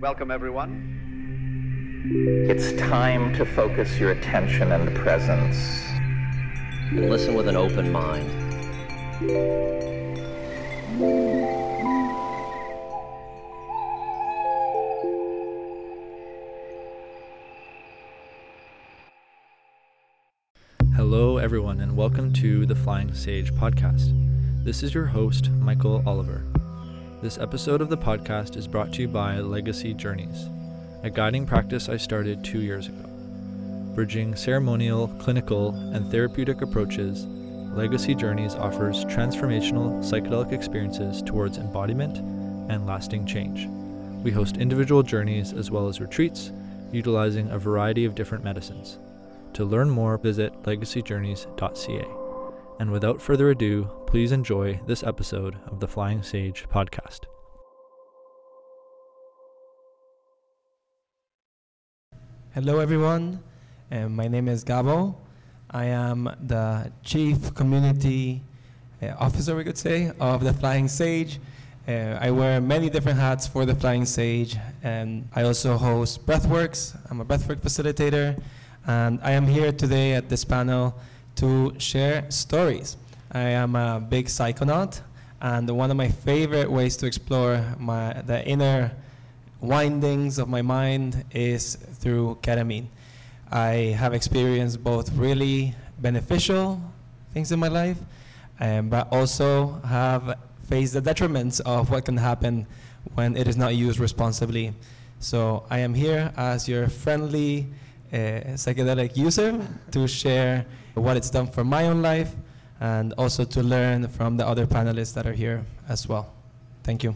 Welcome, everyone. It's time to focus your attention and presence. And listen with an open mind. Hello, everyone, and welcome to the Flying Sage podcast. This is your host, Michael Oliver. This episode of the podcast is brought to you by Legacy Journeys, a guiding practice I started two years ago. Bridging ceremonial, clinical, and therapeutic approaches, Legacy Journeys offers transformational psychedelic experiences towards embodiment and lasting change. We host individual journeys as well as retreats, utilizing a variety of different medicines. To learn more, visit legacyjourneys.ca. And without further ado, please enjoy this episode of the Flying Sage podcast. Hello, everyone. Um, my name is Gabo. I am the Chief Community uh, Officer, we could say, of the Flying Sage. Uh, I wear many different hats for the Flying Sage, and I also host Breathworks. I'm a Breathwork facilitator, and I am here today at this panel to share stories. I am a big psychonaut, and one of my favorite ways to explore my, the inner windings of my mind is through ketamine. I have experienced both really beneficial things in my life, um, but also have faced the detriments of what can happen when it is not used responsibly. So I am here as your friendly uh, psychedelic user to share what it's done for my own life and also to learn from the other panelists that are here as well. Thank you.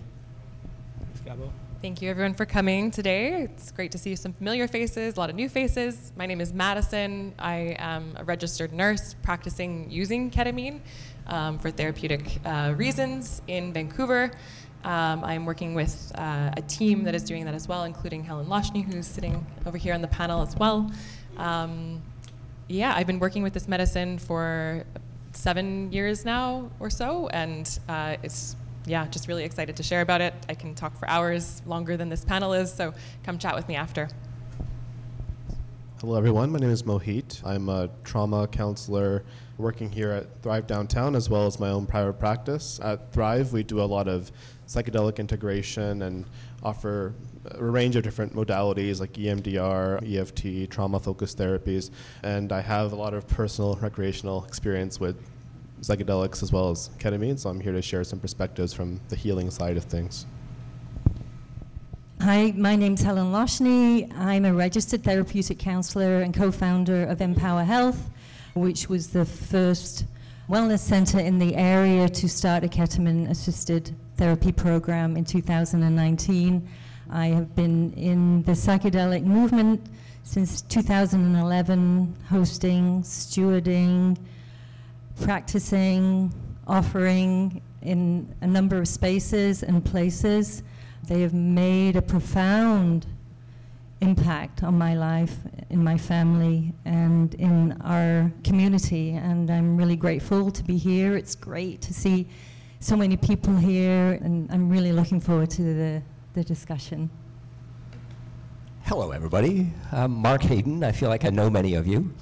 Thank you, everyone, for coming today. It's great to see some familiar faces, a lot of new faces. My name is Madison. I am a registered nurse practicing using ketamine um, for therapeutic uh, reasons in Vancouver. Um, I'm working with uh, a team that is doing that as well, including Helen Loshny, who's sitting over here on the panel as well. Um, yeah, I've been working with this medicine for seven years now or so, and uh, it's yeah, just really excited to share about it. I can talk for hours longer than this panel is, so come chat with me after. Hello, everyone. My name is Mohit. I'm a trauma counselor working here at Thrive Downtown as well as my own private practice. At Thrive, we do a lot of psychedelic integration and offer a range of different modalities like EMDR, EFT, trauma focused therapies. And I have a lot of personal recreational experience with psychedelics as well as ketamine, so I'm here to share some perspectives from the healing side of things. Hi, my name's Helen Loshny. I'm a registered therapeutic counselor and co founder of Empower Health, which was the first wellness center in the area to start a ketamine assisted therapy program in 2019. I have been in the psychedelic movement since 2011, hosting, stewarding, practicing, offering in a number of spaces and places. They have made a profound impact on my life, in my family, and in our community. And I'm really grateful to be here. It's great to see so many people here, and I'm really looking forward to the, the discussion. Hello, everybody. I'm Mark Haden. I feel like I know many of you.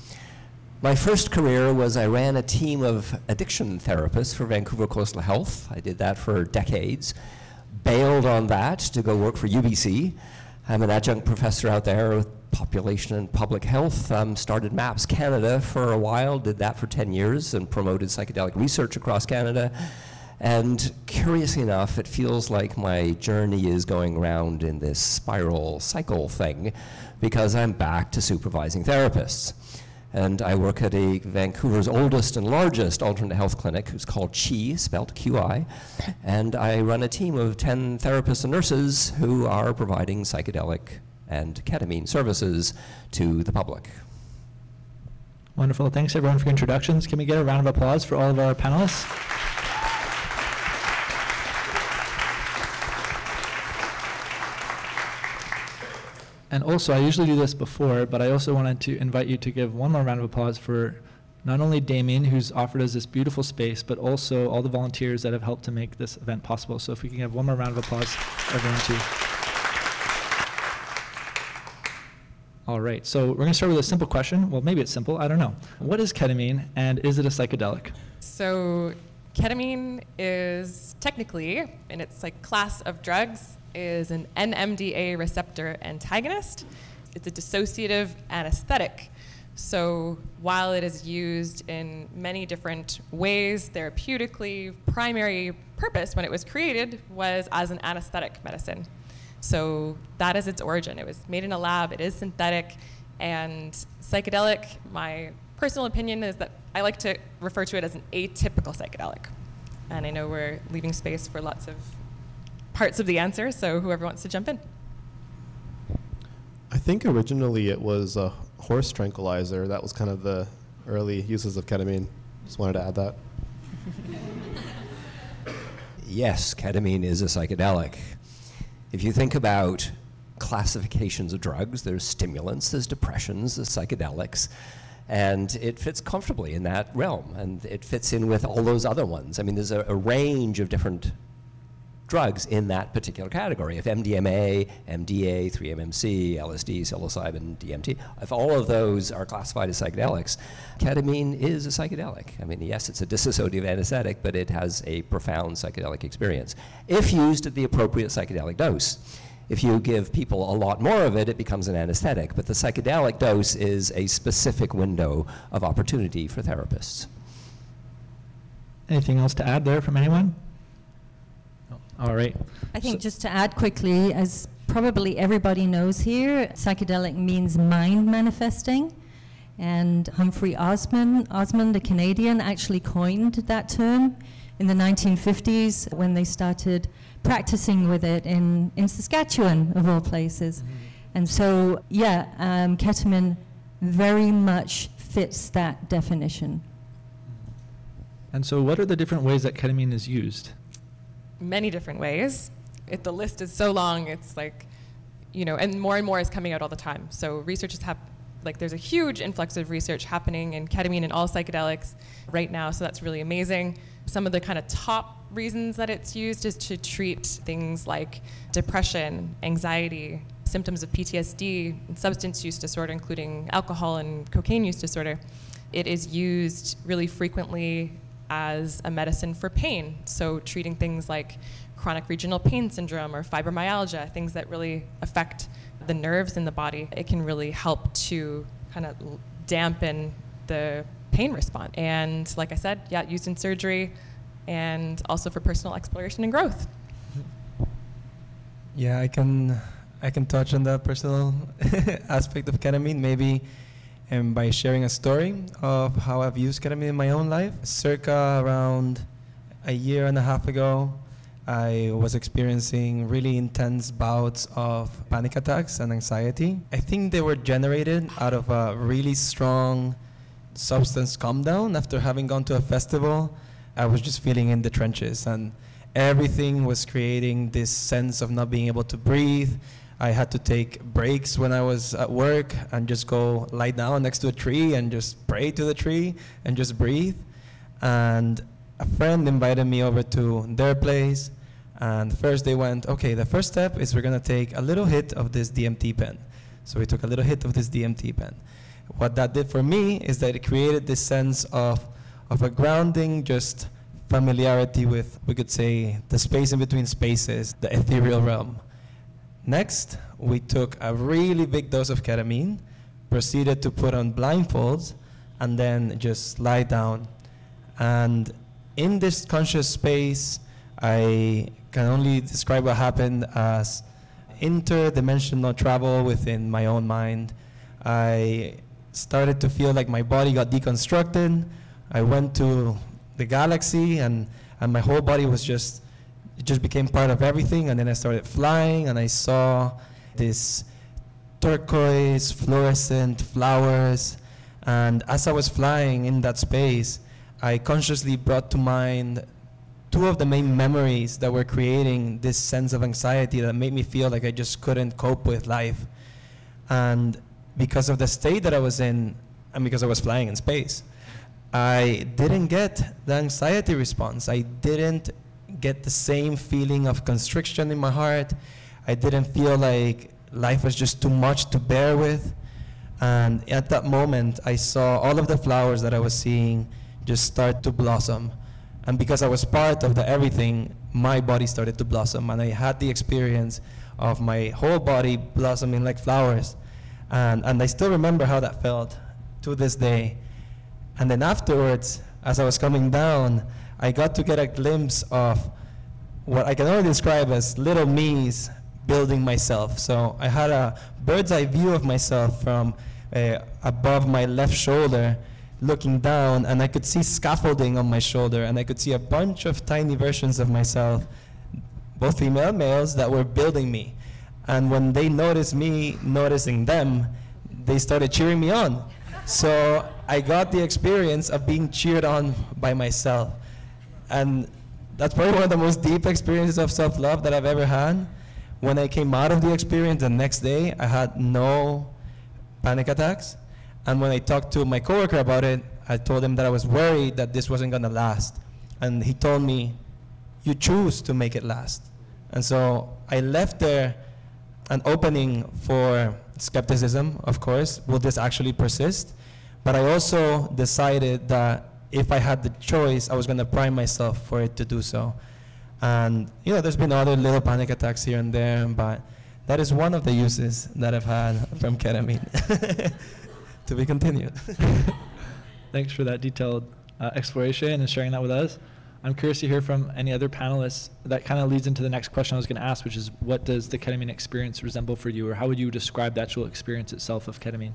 My first career was I ran a team of addiction therapists for Vancouver Coastal Health. I did that for decades. Bailed on that to go work for UBC. I'm an adjunct professor out there with population and public health. Um, started MAPS Canada for a while, did that for 10 years, and promoted psychedelic research across Canada. And curiously enough, it feels like my journey is going around in this spiral cycle thing because I'm back to supervising therapists. And I work at a Vancouver's oldest and largest alternate health clinic, who's called QI, spelled QI. And I run a team of 10 therapists and nurses who are providing psychedelic and ketamine services to the public. Wonderful. Thanks, everyone, for introductions. Can we get a round of applause for all of our panelists? And also, I usually do this before, but I also wanted to invite you to give one more round of applause for not only Damien, who's offered us this beautiful space, but also all the volunteers that have helped to make this event possible. So if we can have one more round of applause, everyone too. All right, so we're going to start with a simple question. Well, maybe it's simple, I don't know. What is ketamine and is it a psychedelic? So, ketamine is technically, in its like class of drugs, is an NMDA receptor antagonist. It's a dissociative anesthetic. So, while it is used in many different ways therapeutically, primary purpose when it was created was as an anesthetic medicine. So that is its origin. It was made in a lab, it is synthetic, and psychedelic, my personal opinion is that I like to refer to it as an atypical psychedelic. And I know we're leaving space for lots of parts of the answer, so whoever wants to jump in. I think originally it was a horse tranquilizer. That was kind of the early uses of ketamine. Just wanted to add that. yes, ketamine is a psychedelic. If you think about classifications of drugs, there's stimulants, there's depressions, there's psychedelics, and it fits comfortably in that realm, and it fits in with all those other ones. I mean, there's a, a range of different drugs in that particular category. If MDMA, MDA, 3-MMC, LSD, psilocybin, DMT, if all of those are classified as psychedelics, ketamine is a psychedelic. I mean, yes, it's a dissociative anesthetic, but it has a profound psychedelic experience if used at the appropriate psychedelic dose. If you give people a lot more of it, it becomes an anesthetic, but the psychedelic dose is a specific window of opportunity for therapists. Anything else to add there from anyone? All right. I think so just to add quickly, as probably everybody knows here, psychedelic means mind manifesting. And Humphrey Osmond, Osmond, a Canadian, actually coined that term in the 1950s when they started practicing with it in, in Saskatchewan, of all places. Mm-hmm. And so, yeah, um, ketamine very much fits that definition. And so, what are the different ways that ketamine is used? Many different ways. If the list is so long, it's like, you know, and more and more is coming out all the time. So researchers have, like, there's a huge influx of research happening in ketamine and all psychedelics right now. So that's really amazing. Some of the kind of top reasons that it's used is to treat things like depression, anxiety, symptoms of PTSD, and substance use disorder, including alcohol and cocaine use disorder. It is used really frequently as a medicine for pain. So, treating things like chronic regional pain syndrome or fibromyalgia, things that really affect the nerves in the body, it can really help to kind of dampen the pain response. And, like I said, yeah, used in surgery and also for personal exploration and growth. Yeah, I can I can touch on that personal aspect of ketamine. Maybe and by sharing a story of how I've used ketamine in my own life. Circa around a year and a half ago, I was experiencing really intense bouts of panic attacks and anxiety. I think they were generated out of a really strong substance calm down after having gone to a festival. I was just feeling in the trenches and everything was creating this sense of not being able to breathe I had to take breaks when I was at work and just go lie down next to a tree and just pray to the tree and just breathe. And a friend invited me over to their place. And first they went, okay, the first step is we're going to take a little hit of this DMT pen. So we took a little hit of this DMT pen. What that did for me is that it created this sense of, of a grounding, just familiarity with, we could say, the space in between spaces, the ethereal realm. Next, we took a really big dose of ketamine, proceeded to put on blindfolds, and then just lie down. And in this conscious space, I can only describe what happened as interdimensional travel within my own mind. I started to feel like my body got deconstructed. I went to the galaxy, and, and my whole body was just it just became part of everything. And then I started flying, and I saw this turquoise, fluorescent flowers. And as I was flying in that space, I consciously brought to mind two of the main memories that were creating this sense of anxiety that made me feel like I just couldn't cope with life. And because of the state that I was in, and because I was flying in space, I didn't get the anxiety response. I didn't get the same feeling of constriction in my heart. I didn't feel like life was just too much to bear with. And at that moment, I saw all of the flowers that I was seeing just start to blossom. And because I was part of the everything, my body started to blossom. And I had the experience of my whole body blossoming like flowers. And, and I still remember how that felt to this day. And then afterwards, as I was coming down, I got to get a glimpse of what I can only describe as little me's building myself. So I had a bird's eye view of myself from uh, above my left shoulder, looking down, and I could see scaffolding on my shoulder, and I could see a bunch of tiny versions of myself, both female and males, that were building me. And when they noticed me noticing them, they started cheering me on. So I got the experience of being cheered on by myself. And that's probably one of the most deep experiences of self love that I've ever had. When I came out of the experience the next day, I had no panic attacks. And when I talked to my coworker about it, I told him that I was worried that this wasn't going to last. And he told me, You choose to make it last. And so I left there an opening for skepticism, of course. Will this actually persist? But I also decided that if I had the choice, I was going to prime myself for it to do so. And, you know, there's been other little panic attacks here and there, but that is one of the uses that I've had from ketamine. to be continued. Thanks for that detailed uh, exploration and sharing that with us. I'm curious to hear from any other panelists. That kind of leads into the next question I was going to ask, which is what does the ketamine experience resemble for you, or how would you describe the actual experience itself of ketamine?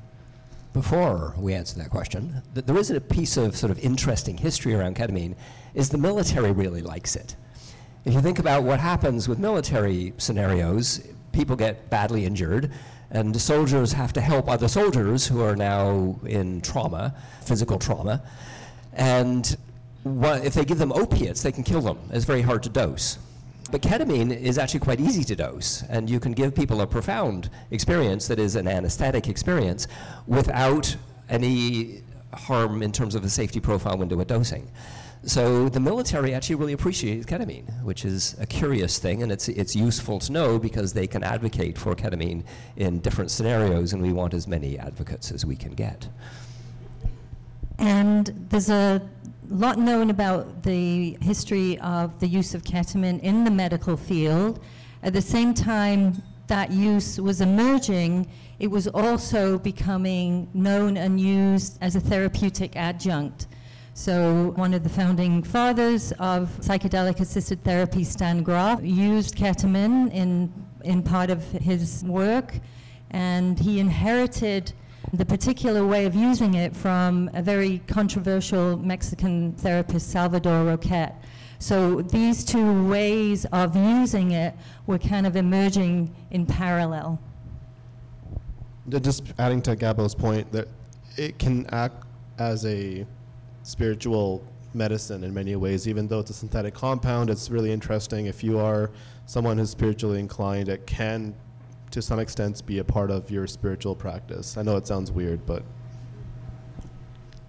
Before we answer that question, th- there is a piece of sort of interesting history around ketamine, is the military really likes it. If you think about what happens with military scenarios, people get badly injured, and soldiers have to help other soldiers who are now in trauma, physical trauma, and if they give them opiates, they can kill them. It's very hard to dose. But ketamine is actually quite easy to dose, and you can give people a profound experience that is an anesthetic experience without any harm in terms of the safety profile when of dosing. So the military actually really appreciates ketamine, which is a curious thing, and it's, it's useful to know because they can advocate for ketamine in different scenarios, and we want as many advocates as we can get. And there's a lot known about the history of the use of ketamine in the medical field. At the same time that use was emerging, it was also becoming known and used as a therapeutic adjunct. So, one of the founding fathers of psychedelic assisted therapy, Stan Grof, used ketamine in, in part of his work, and he inherited the particular way of using it from a very controversial Mexican therapist, Salvador Roquet. So these two ways of using it were kind of emerging in parallel. Just adding to Gabo's point, that it can act as a spiritual medicine in many ways, even though it's a synthetic compound. It's really interesting. If you are someone who's spiritually inclined, it can to some extent be a part of your spiritual practice. I know it sounds weird, but.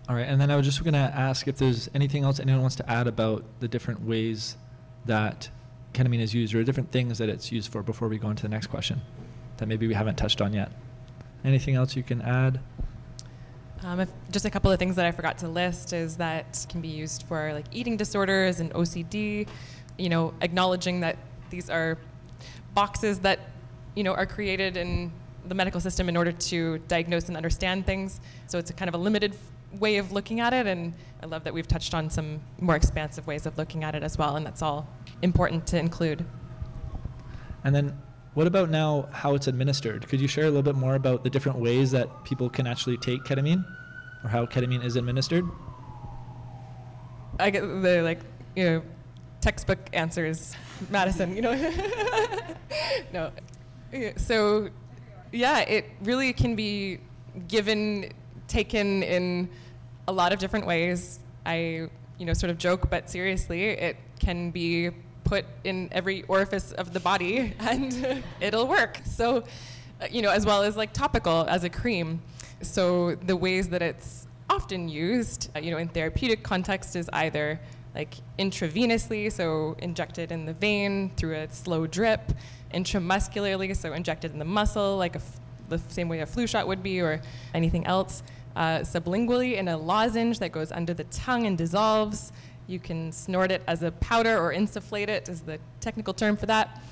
All right, and then I was just going to ask if there's anything else anyone wants to add about the different ways that ketamine is used or different things that it's used for before we go into the next question that maybe we haven't touched on yet. Anything else you can add? Um, if, just a couple of things that I forgot to list is that can be used for like eating disorders and OCD. You know, acknowledging that these are boxes that you know, are created in the medical system in order to diagnose and understand things. So it's a kind of a limited way of looking at it, and I love that we've touched on some more expansive ways of looking at it as well, and that's all important to include. And then, what about now how it's administered? Could you share a little bit more about the different ways that people can actually take ketamine, or how ketamine is administered? I get the like, you know, textbook answers, Madison. You know, no, so, yeah, it really can be given, taken in a lot of different ways. I, you know, sort of joke, but seriously, it can be put in every orifice of the body and it'll work. So, uh, you know, as well as like topical as a cream. So the ways that it's often used, uh, you know, in therapeutic context is either like intravenously, so injected in the vein through a slow drip, intramuscularly, so injected in the muscle, like the same way a flu shot would be or anything else. Uh, sublingually in a lozenge that goes under the tongue and dissolves. You can snort it as a powder or insufflate it, is the technical term for that.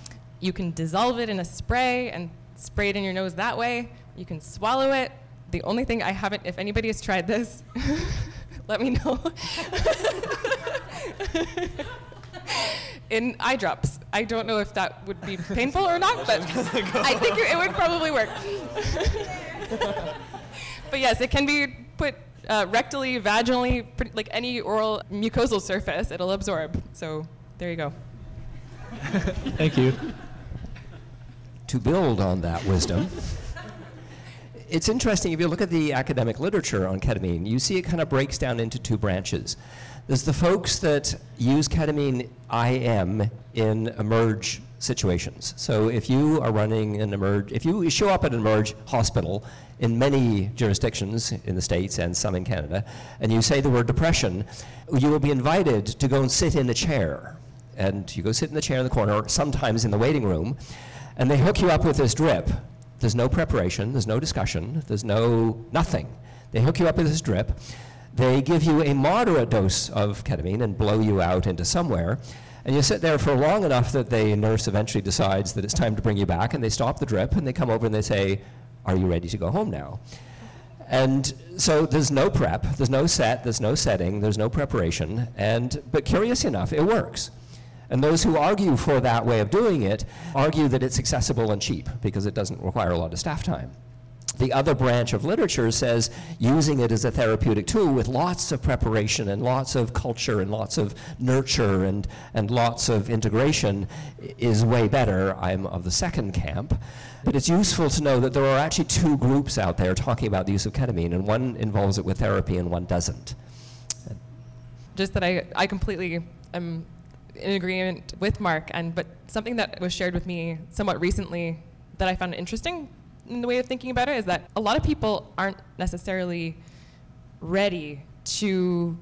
You can dissolve it in a spray and spray it in your nose that way. You can swallow it. The only thing I haven't, if anybody has tried this, let me know. in eye drops. I don't know if that would be painful or not, but I think it would probably work. but yes, it can be put uh, rectally, vaginally, pretty, like any oral mucosal surface, it'll absorb. So there you go. Thank you. To build on that wisdom, it's interesting if you look at the academic literature on ketamine, you see it kind of breaks down into two branches. There's the folks that use ketamine IM in emerge situations. So if you are running an emerge, if you show up at an emerge hospital in many jurisdictions in the States and some in Canada, and you say the word depression, you will be invited to go and sit in a chair. And you go sit in the chair in the corner, sometimes in the waiting room, and they hook you up with this drip. There's no preparation, there's no discussion, there's no nothing. They hook you up with this drip. They give you a moderate dose of ketamine and blow you out into somewhere. And you sit there for long enough that the nurse eventually decides that it's time to bring you back, and they stop the drip and they come over and they say, Are you ready to go home now? And so there's no prep, there's no set, there's no setting, there's no preparation, and but curious enough, it works. And those who argue for that way of doing it argue that it's accessible and cheap because it doesn't require a lot of staff time. The other branch of literature says using it as a therapeutic tool with lots of preparation and lots of culture and lots of nurture and, and lots of integration is way better. I'm of the second camp. But it's useful to know that there are actually two groups out there talking about the use of ketamine, and one involves it with therapy and one doesn't. Just that I, I completely am in agreement with Mark, and but something that was shared with me somewhat recently that I found interesting in the way of thinking about it is that a lot of people aren't necessarily ready to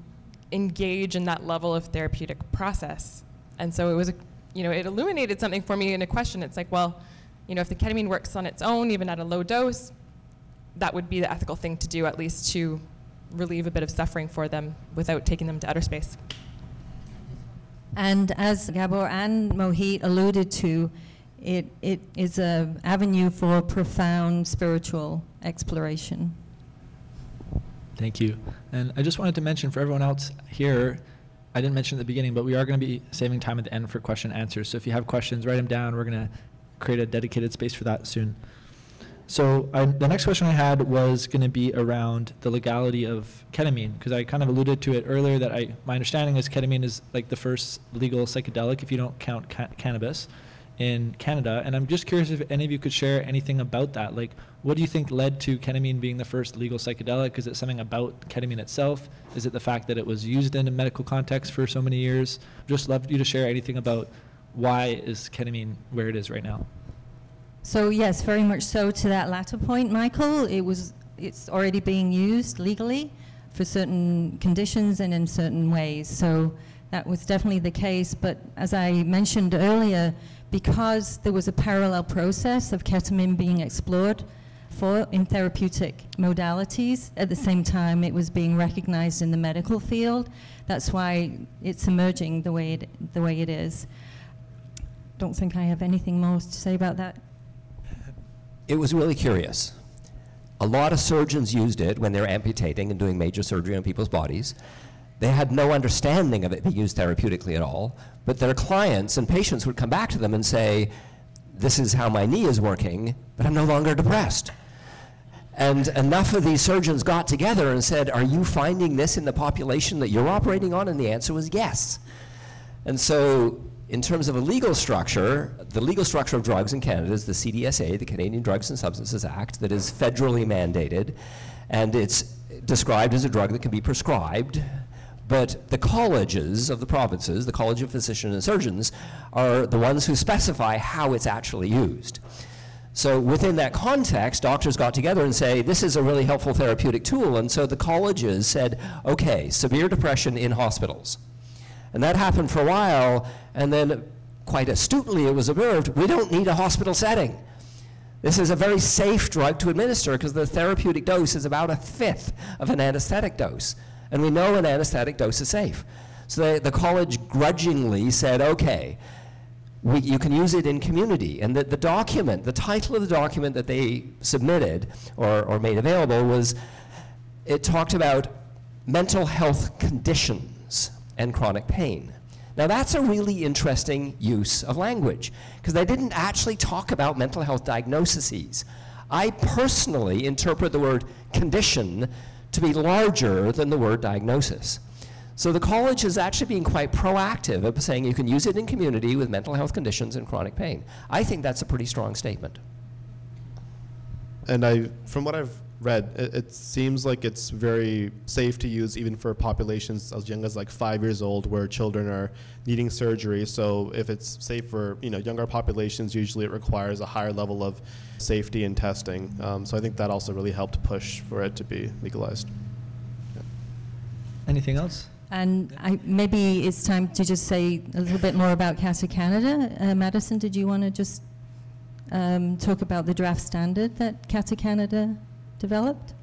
engage in that level of therapeutic process, and so it was, a, you know, it illuminated something for me in a question. It's like, well, you know, if the ketamine works on its own, even at a low dose, that would be the ethical thing to do, at least to relieve a bit of suffering for them without taking them to outer space. And as Gabo and Mohit alluded to, it, it is an avenue for profound spiritual exploration. Thank you. And I just wanted to mention for everyone else here, I didn't mention at the beginning, but we are going to be saving time at the end for question and answers. So if you have questions, write them down. We're going to create a dedicated space for that soon. So I, the next question I had was going to be around the legality of ketamine because I kind of alluded to it earlier that I my understanding is ketamine is like the first legal psychedelic if you don't count ca- cannabis in Canada and I'm just curious if any of you could share anything about that. Like what do you think led to ketamine being the first legal psychedelic? Is it something about ketamine itself? Is it the fact that it was used in a medical context for so many years? Just love you to share anything about why is ketamine where it is right now So yes, very much so to that latter point, Michael. It was it's already being used legally for certain conditions and in certain ways. So that was definitely the case. But as I mentioned earlier, because there was a parallel process of ketamine being explored for in therapeutic modalities, at the same time it was being recognized in the medical field. That's why it's emerging the way it, the way it is. Don't think I have anything more to say about that. It was really curious. A lot of surgeons used it when they're amputating and doing major surgery on people's bodies. They had no understanding of it being used therapeutically at all, but their clients and patients would come back to them and say, This is how my knee is working, but I'm no longer depressed. And enough of these surgeons got together and said, Are you finding this in the population that you're operating on? And the answer was yes. And so, in terms of a legal structure, the legal structure of drugs in Canada is the CDSA, the Canadian Drugs and Substances Act, that is federally mandated, and it's described as a drug that can be prescribed. But the colleges of the provinces, the College of Physicians and Surgeons, are the ones who specify how it's actually used. So within that context, doctors got together and say, this is a really helpful therapeutic tool. And so the colleges said, okay, severe depression in hospitals. And that happened for a while, and then quite astutely it was observed, we don't need a hospital setting. This is a very safe drug to administer because the therapeutic dose is about a fifth of an anesthetic dose. And we know an anesthetic dose is safe. So the, the college grudgingly said, okay, we, you can use it in community. And the, the document, the title of the document that they submitted or, or made available was, it talked about mental health conditions and chronic pain. Now, that's a really interesting use of language because they didn't actually talk about mental health diagnoses. I personally interpret the word condition to be larger than the word diagnosis. So the college is actually being quite proactive of saying you can use it in community with mental health conditions and chronic pain. I think that's a pretty strong statement. And I, from what I've read, it, it, seems like it's very safe to use even for populations as young as like five years old, where children are needing surgery. So if it's safe for you know younger populations, usually it requires a higher level of safety and testing. Um, so I think that also really helped push for it to be legalized. Yeah. Anything else? And I, maybe it's time to just say a little bit more about CATA Canada. Uh, Madison, did you want to just um, talk about the draft standard that CATA Canada developed?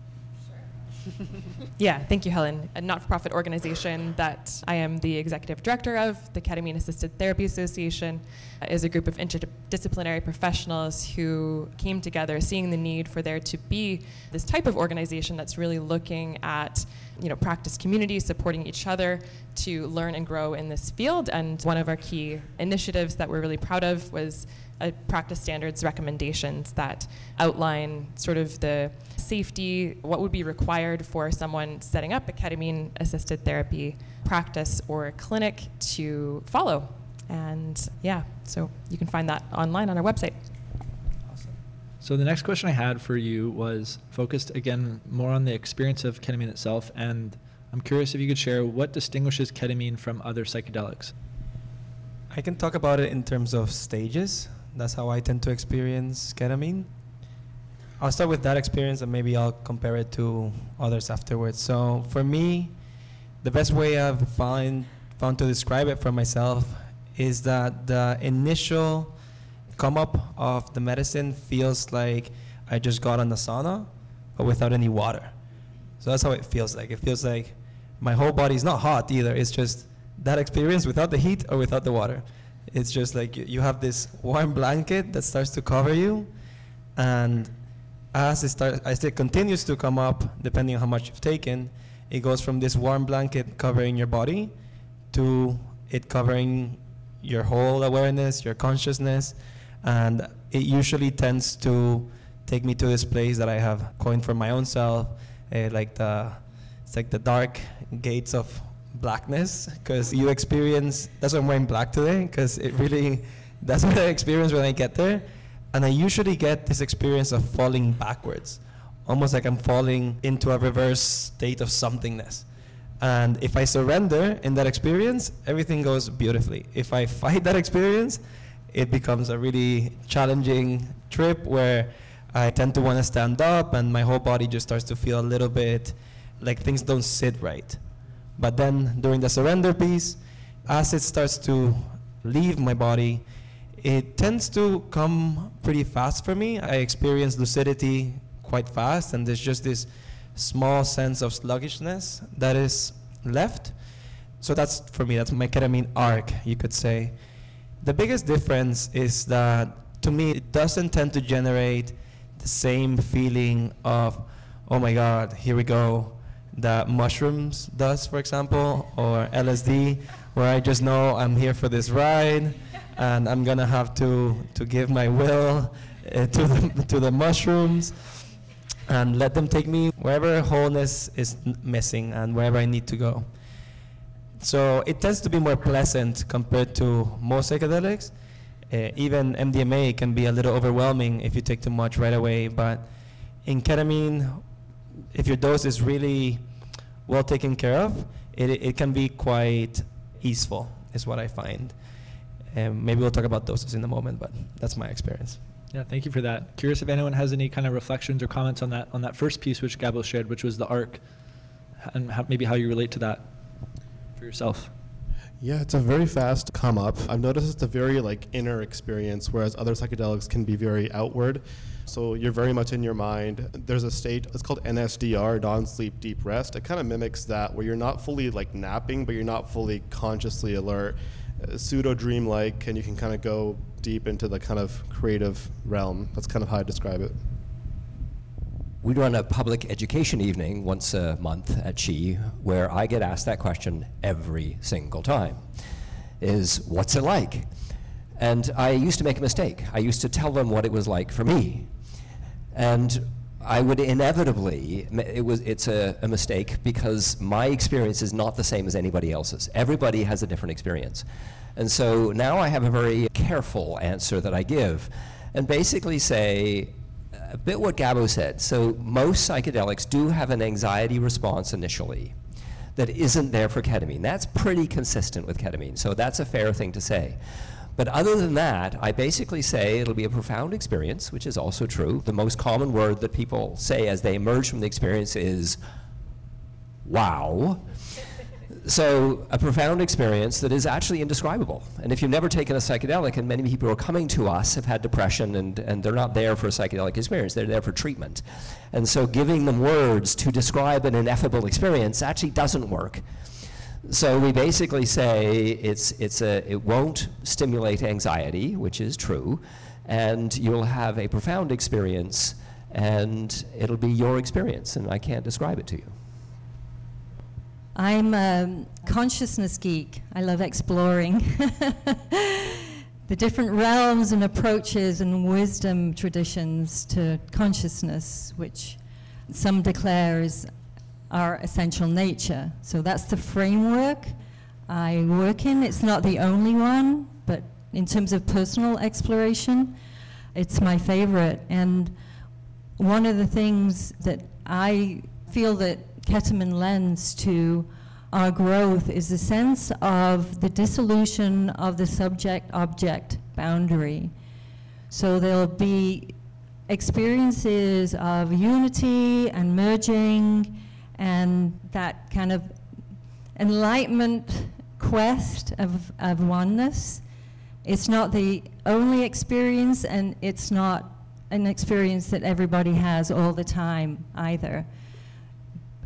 yeah, thank you, Helen. A not for profit organization that I am the executive director of, the Ketamine Assisted Therapy Association, uh, is a group of interdisciplinary professionals who came together seeing the need for there to be this type of organization that's really looking at you know, practice communities supporting each other to learn and grow in this field. And one of our key initiatives that we're really proud of was a practice standards recommendations that outline sort of the safety, what would be required for someone setting up a ketamine assisted therapy practice or clinic to follow. And yeah, so you can find that online on our website. So the next question I had for you was focused again more on the experience of ketamine itself, and I'm curious if you could share what distinguishes ketamine from other psychedelics. I can talk about it in terms of stages. That's how I tend to experience ketamine. I'll start with that experience and maybe I'll compare it to others afterwards. So for me, the best way I've found found to describe it for myself is that the initial come up of the medicine feels like I just got on the sauna, but without any water. So that's how it feels like. It feels like my whole body is not hot either. It's just that experience without the heat or without the water. It's just like you have this warm blanket that starts to cover you, and as it as it continues to come up, depending on how much you've taken, it goes from this warm blanket covering your body to it covering your whole awareness, your consciousness, and it usually tends to take me to this place that I have coined for my own self, uh, like the it's like the dark gates of blackness, because you experience. That's why I'm wearing black today, because it really that's what I experience when I get there and I usually get this experience of falling backwards, almost like I'm falling into a reverse state of somethingness. And if I surrender in that experience, everything goes beautifully. If I fight that experience, it becomes a really challenging trip where I tend to want to stand up and my whole body just starts to feel a little bit like things don't sit right. But then during the surrender piece, as it starts to leave my body, it tends to come pretty fast for me. I experience lucidity quite fast, and there's just this small sense of sluggishness that is left. So that's for me, that's my ketamine arc, you could say. The biggest difference is that to me, it doesn't tend to generate the same feeling of, oh my God, here we go, that mushrooms does, for example, or LSD, where I just know I'm here for this ride and I'm gonna have to to give my will uh, to the to the mushrooms and let them take me wherever wholeness is missing and wherever I need to go. So it tends to be more pleasant compared to most psychedelics. Uh, even MDMA can be a little overwhelming if you take too much right away, but in ketamine, if your dose is really well taken care of, it, it can be quite easeful, is what I find. And maybe we'll talk about doses in a moment, but that's my experience. Yeah, thank you for that. Curious if anyone has any kind of reflections or comments on that on that first piece which Gabo shared, which was the arc, and how, maybe how you relate to that for yourself. Yeah, it's a very fast come up. I've noticed it's a very like inner experience, whereas other psychedelics can be very outward. So you're very much in your mind. There's a state, it's called NSDR, non-sleep deep rest. It kind of mimics that where you're not fully like napping, but you're not fully consciously alert. Pseudo dream-like, and you can kind of go deep into the kind of creative realm. That's kind of how I describe it. We run a public education evening once a month at Qi where I get asked that question every single time is what's it like? And I used to make a mistake. I used to tell them what it was like for me. And I would inevitably, it was, it's a, a, mistake because my experience is not the same as anybody else's. Everybody has a different experience. And so now I have a very careful answer that I give and basically say, a bit what Gabo said. So most psychedelics do have an anxiety response initially that isn't there for ketamine. That's pretty consistent with ketamine, so that's a fair thing to say. But other than that, I basically say it'll be a profound experience, which is also true. The most common word that people say as they emerge from the experience is wow so a profound experience that is actually indescribable. And if you've never taken a psychedelic, and many people who are coming to us have had depression and, and they're not there for a psychedelic experience, they're there for treatment. And so giving them words to describe an ineffable experience actually doesn't work. So we basically say it's, it's a, it won't stimulate anxiety, which is true, and you'll have a profound experience, and it'll be your experience, and I can't describe it to you. I'm a consciousness geek. I love exploring the different realms and approaches and wisdom traditions to consciousness, which some declare is our essential nature. So that's the framework I work in. It's not the only one, but in terms of personal exploration, it's my favorite. And one of the things that I feel that ketamine lends to our growth is the sense of the dissolution of the subject-object boundary. So there'll be experiences of unity and merging and that kind of enlightenment quest of, of oneness. It's not the only experience and it's not an experience that everybody has all the time either.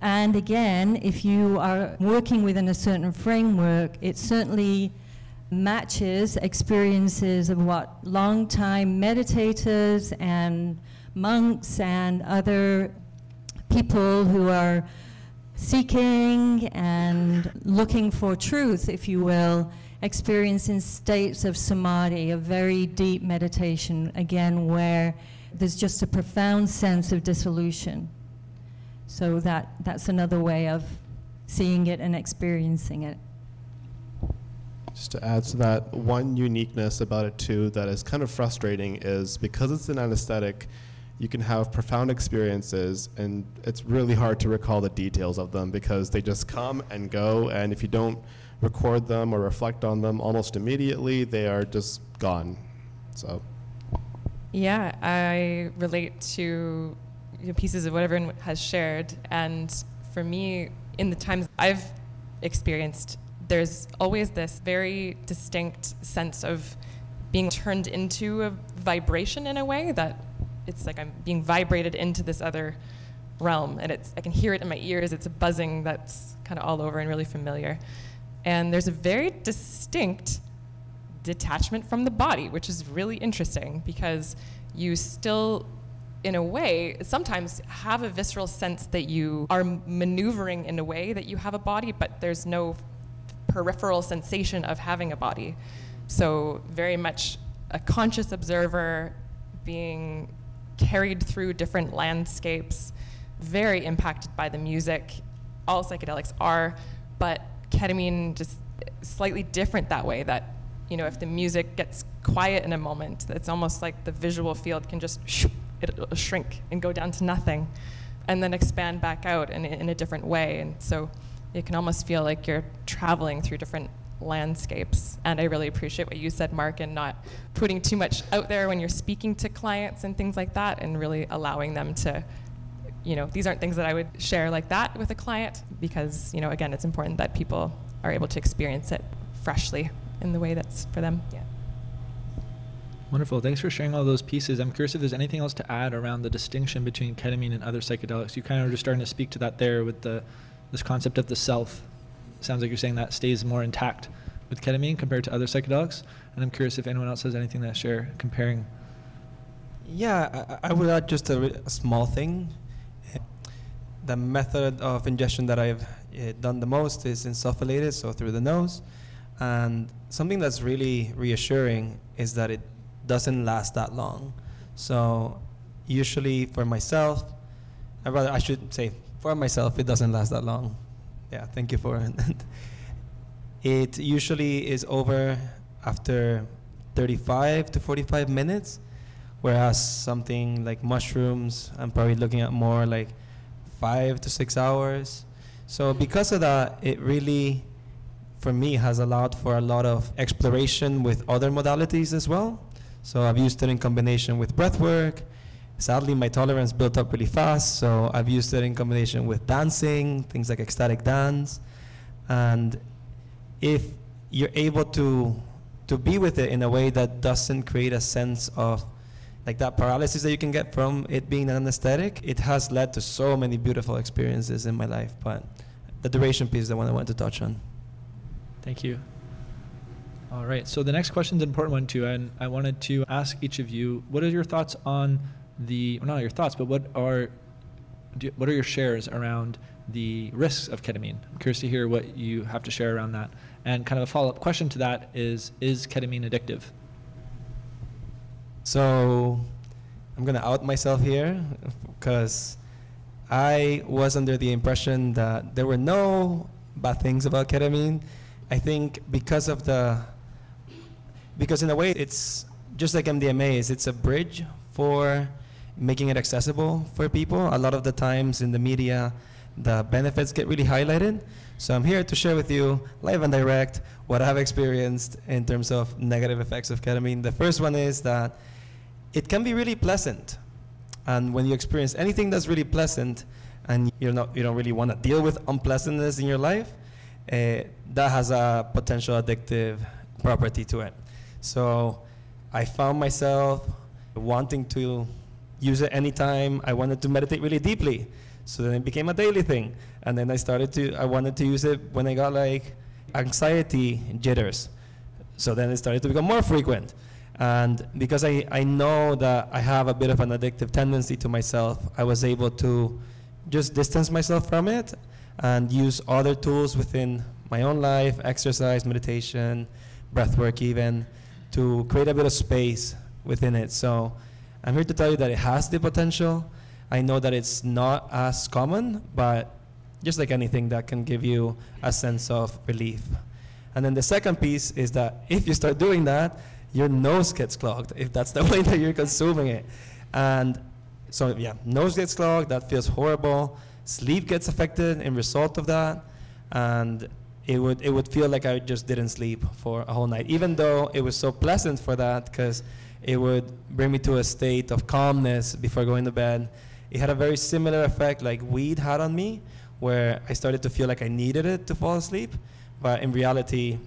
And again, if you are working within a certain framework, it certainly matches experiences of what long-time meditators and monks and other people who are seeking and looking for truth, if you will, experiencing states of samadhi, a very deep meditation, again, where there's just a profound sense of dissolution. So that, that's another way of seeing it and experiencing it. Just to add to that, one uniqueness about it too that is kind of frustrating is because it's an anesthetic, you can have profound experiences and it's really hard to recall the details of them because they just come and go and if you don't record them or reflect on them almost immediately, they are just gone. So yeah, I relate to pieces of what everyone has shared. And for me, in the times I've experienced, there's always this very distinct sense of being turned into a vibration in a way that it's like I'm being vibrated into this other realm and it's I can hear it in my ears it's a buzzing that's kind of all over and really familiar and there's a very distinct detachment from the body which is really interesting because you still in a way, sometimes have a visceral sense that you are maneuvering in a way that you have a body, but there's no peripheral sensation of having a body. So, very much a conscious observer being carried through different landscapes, very impacted by the music. All psychedelics are, but ketamine just slightly different that way that you know if the music gets quiet in a moment it's almost like the visual field can just it'll shrink and go down to nothing and then expand back out in, in a different way. And so it can almost feel like you're traveling through different landscapes. And I really appreciate what you said, Mark, and not putting too much out there when you're speaking to clients and things like that, and really allowing them to, you know, these aren't things that I would share like that with a client because, you know, again, it's important that people are able to experience it freshly in the way that's for them. Yeah. Wonderful. Thanks for sharing all those pieces. I'm curious if there's anything else to add around the distinction between ketamine and other psychedelics. You kind of are just starting to speak to that there with the this concept of the self. Sounds like you're saying that stays more intact with ketamine compared to other psychedelics. And I'm curious if anyone else has anything to share comparing. Yeah, I, I would add just a, a, small thing. The method of ingestion that I've uh, done the most is insufflated, so through the nose. And something that's really reassuring is that it doesn't last that long. So usually for myself, I rather I should say for myself it doesn't last that long. Yeah, thank you for it. it usually is over after 35 to 45 minutes, whereas something like mushrooms, I'm probably looking at more like five to six hours. So because of that, it really, for me, has allowed for a lot of exploration with other modalities as well. So I've used it in combination with breath work. Sadly, my tolerance built up really fast, so I've used it in combination with dancing, things like ecstatic dance. And if you're able to to be with it in a way that doesn't create a sense of like that paralysis that you can get from it being an anesthetic, it has led to so many beautiful experiences in my life. But the duration piece is the one I wanted to touch on. Thank you. All right. So the next question is an important one too, and I wanted to ask each of you: What are your thoughts on the? Well, not your thoughts, but what are what are your shares around the risks of ketamine? I'm curious to hear what you have to share around that. And kind of a follow-up question to that is: Is ketamine addictive? So, I'm gonna out myself here because I was under the impression that there were no bad things about ketamine. I think because of the because in a way it's just like MDMA is it's a bridge for making it accessible for people. A lot of the times in the media, the benefits get really highlighted. So I'm here to share with you live and direct what I've experienced in terms of negative effects of ketamine. The first one is that it can be really pleasant. And when you experience anything that's really pleasant and you're not, you don't really want to deal with unpleasantness in your life, uh, that has a potential addictive property to it. So I found myself wanting to use it anytime I wanted to meditate really deeply. So then it became a daily thing. And then I started to, I wanted to use it when I got like anxiety jitters. So then it started to become more frequent. And because I, I know that I have a bit of an addictive tendency to myself, I was able to just distance myself from it and use other tools within my own life, exercise, meditation, breath work even, to create a bit of space within it. So I'm here to tell you that it has the potential. I know that it's not as common, but just like anything that can give you a sense of relief. And then the second piece is that if you start doing that, your nose gets clogged if that's the way that you're consuming it. And so yeah, nose gets clogged, that feels horrible. Sleep gets affected in result of that. And it would it would feel like I just didn't sleep for a whole night, even though it was so pleasant for that because it would bring me to a state of calmness before going to bed. It had a very similar effect like weed had on me, where I started to feel like I needed it to fall asleep, but in reality,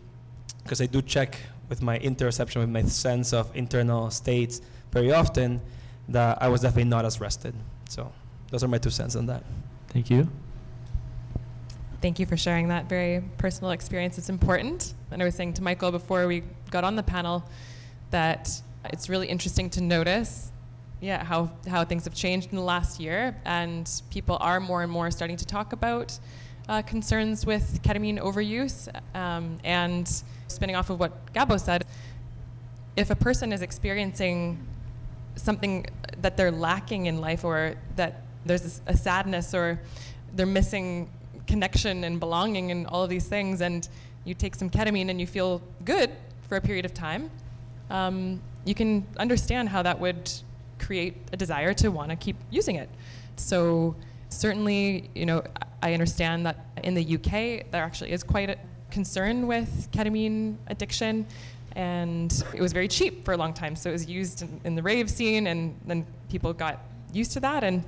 because I do check with my interoception, with my sense of internal states very often, that I was definitely not as rested. So those are my two cents on that. Thank you. Thank you for sharing that very personal experience. It's important. And I was saying to Michael before we got on the panel that it's really interesting to notice yeah, how, how things have changed in the last year. And people are more and more starting to talk about uh, concerns with ketamine overuse. Um, and spinning off of what Gabo said, if a person is experiencing something that they're lacking in life or that there's a sadness or they're missing connection and belonging and all of these things, and you take some ketamine and you feel good for a period of time, um, you can understand how that would create a desire to want to keep using it. So certainly, you know, I understand that in the UK there actually is quite a concern with ketamine addiction, and it was very cheap for a long time. So it was used in, in the rave scene, and then people got used to that, and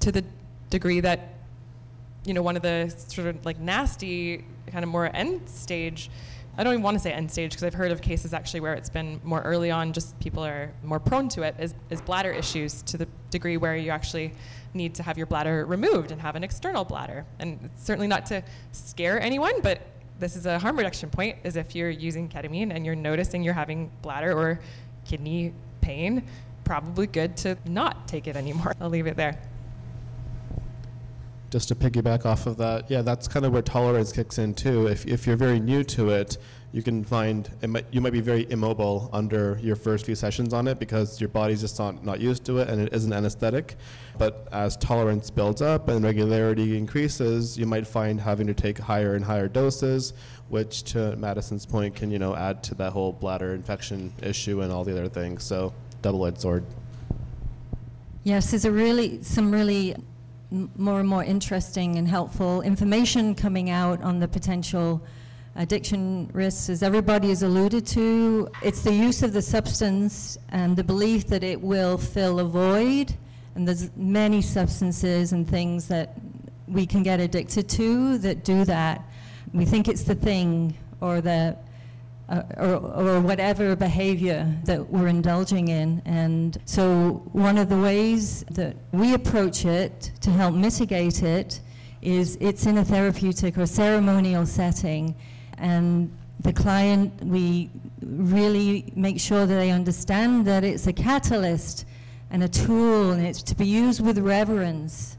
to the degree that you know, one of the sort of like nasty, kind of more end stage I don't even want to say end stage because I've heard of cases actually where it's been more early on, just people are more prone to it, is, is bladder issues to the degree where you actually need to have your bladder removed and have an external bladder. And certainly not to scare anyone, but this is a harm reduction point, is if you're using ketamine and you're noticing you're having bladder or kidney pain, probably good to not take it anymore. I'll leave it there just to piggyback off of that, yeah, that's kind of where tolerance kicks in too. If, if you're very new to it, you can find might, you might be very immobile under your first few sessions on it because your body's just not, not used to it and it isn't anesthetic. But as tolerance builds up and regularity increases, you might find having to take higher and higher doses, which to Madison's point can you know add to that whole bladder infection issue and all the other things. So double-edged sword. Yes, there's a really some really more and more interesting and helpful information coming out on the potential addiction risks, as everybody has alluded to. It's the use of the substance and the belief that it will fill a void. And there's many substances and things that we can get addicted to that do that. We think it's the thing or the uh, or, or, whatever behavior that we're indulging in. And so, one of the ways that we approach it to help mitigate it is it's in a therapeutic or ceremonial setting. And the client, we really make sure that they understand that it's a catalyst and a tool, and it's to be used with reverence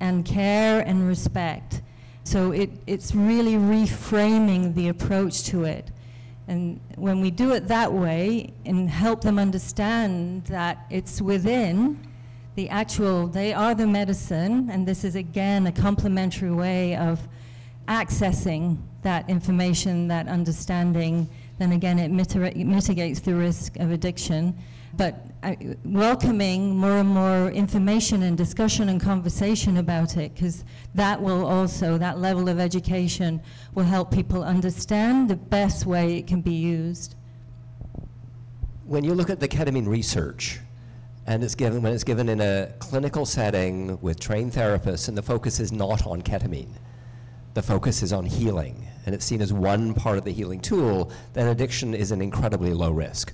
and care and respect. So, it, it's really reframing the approach to it. And when we do it that way and help them understand that it's within the actual, they are the medicine, and this is again a complementary way of accessing that information, that understanding, then again it mitigates the risk of addiction. But welcoming more and more information and discussion and conversation about it, because that will also, that level of education will help people understand the best way it can be used. When you look at the ketamine research, and it's given when it's given in a clinical setting with trained therapists, and the focus is not on ketamine, the focus is on healing, and it's seen as one part of the healing tool, then addiction is an incredibly low risk.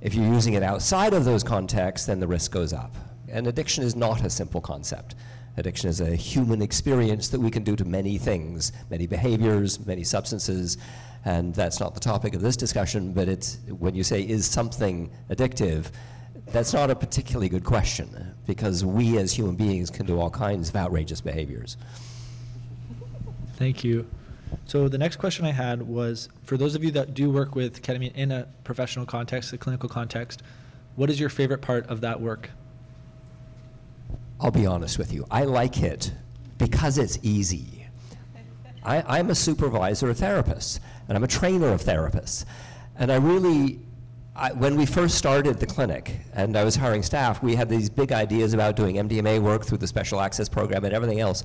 If you're using it outside of those contexts, then the risk goes up. And addiction is not a simple concept. Addiction is a human experience that we can do to many things, many behaviors, many substances, and that's not the topic of this discussion, but it's when you say, is something addictive, that's not a particularly good question because we as human beings can do all kinds of outrageous behaviors. Thank you. So the next question I had was for those of you that do work with ketamine in a professional context, a clinical context, what is your favorite part of that work? I'll be honest with you. I like it because it's easy. I, am a supervisor of therapists, and I'm a trainer of therapists. And I really, I, when we first started the clinic and I was hiring staff, we had these big ideas about doing MDMA work through the special access program and everything else.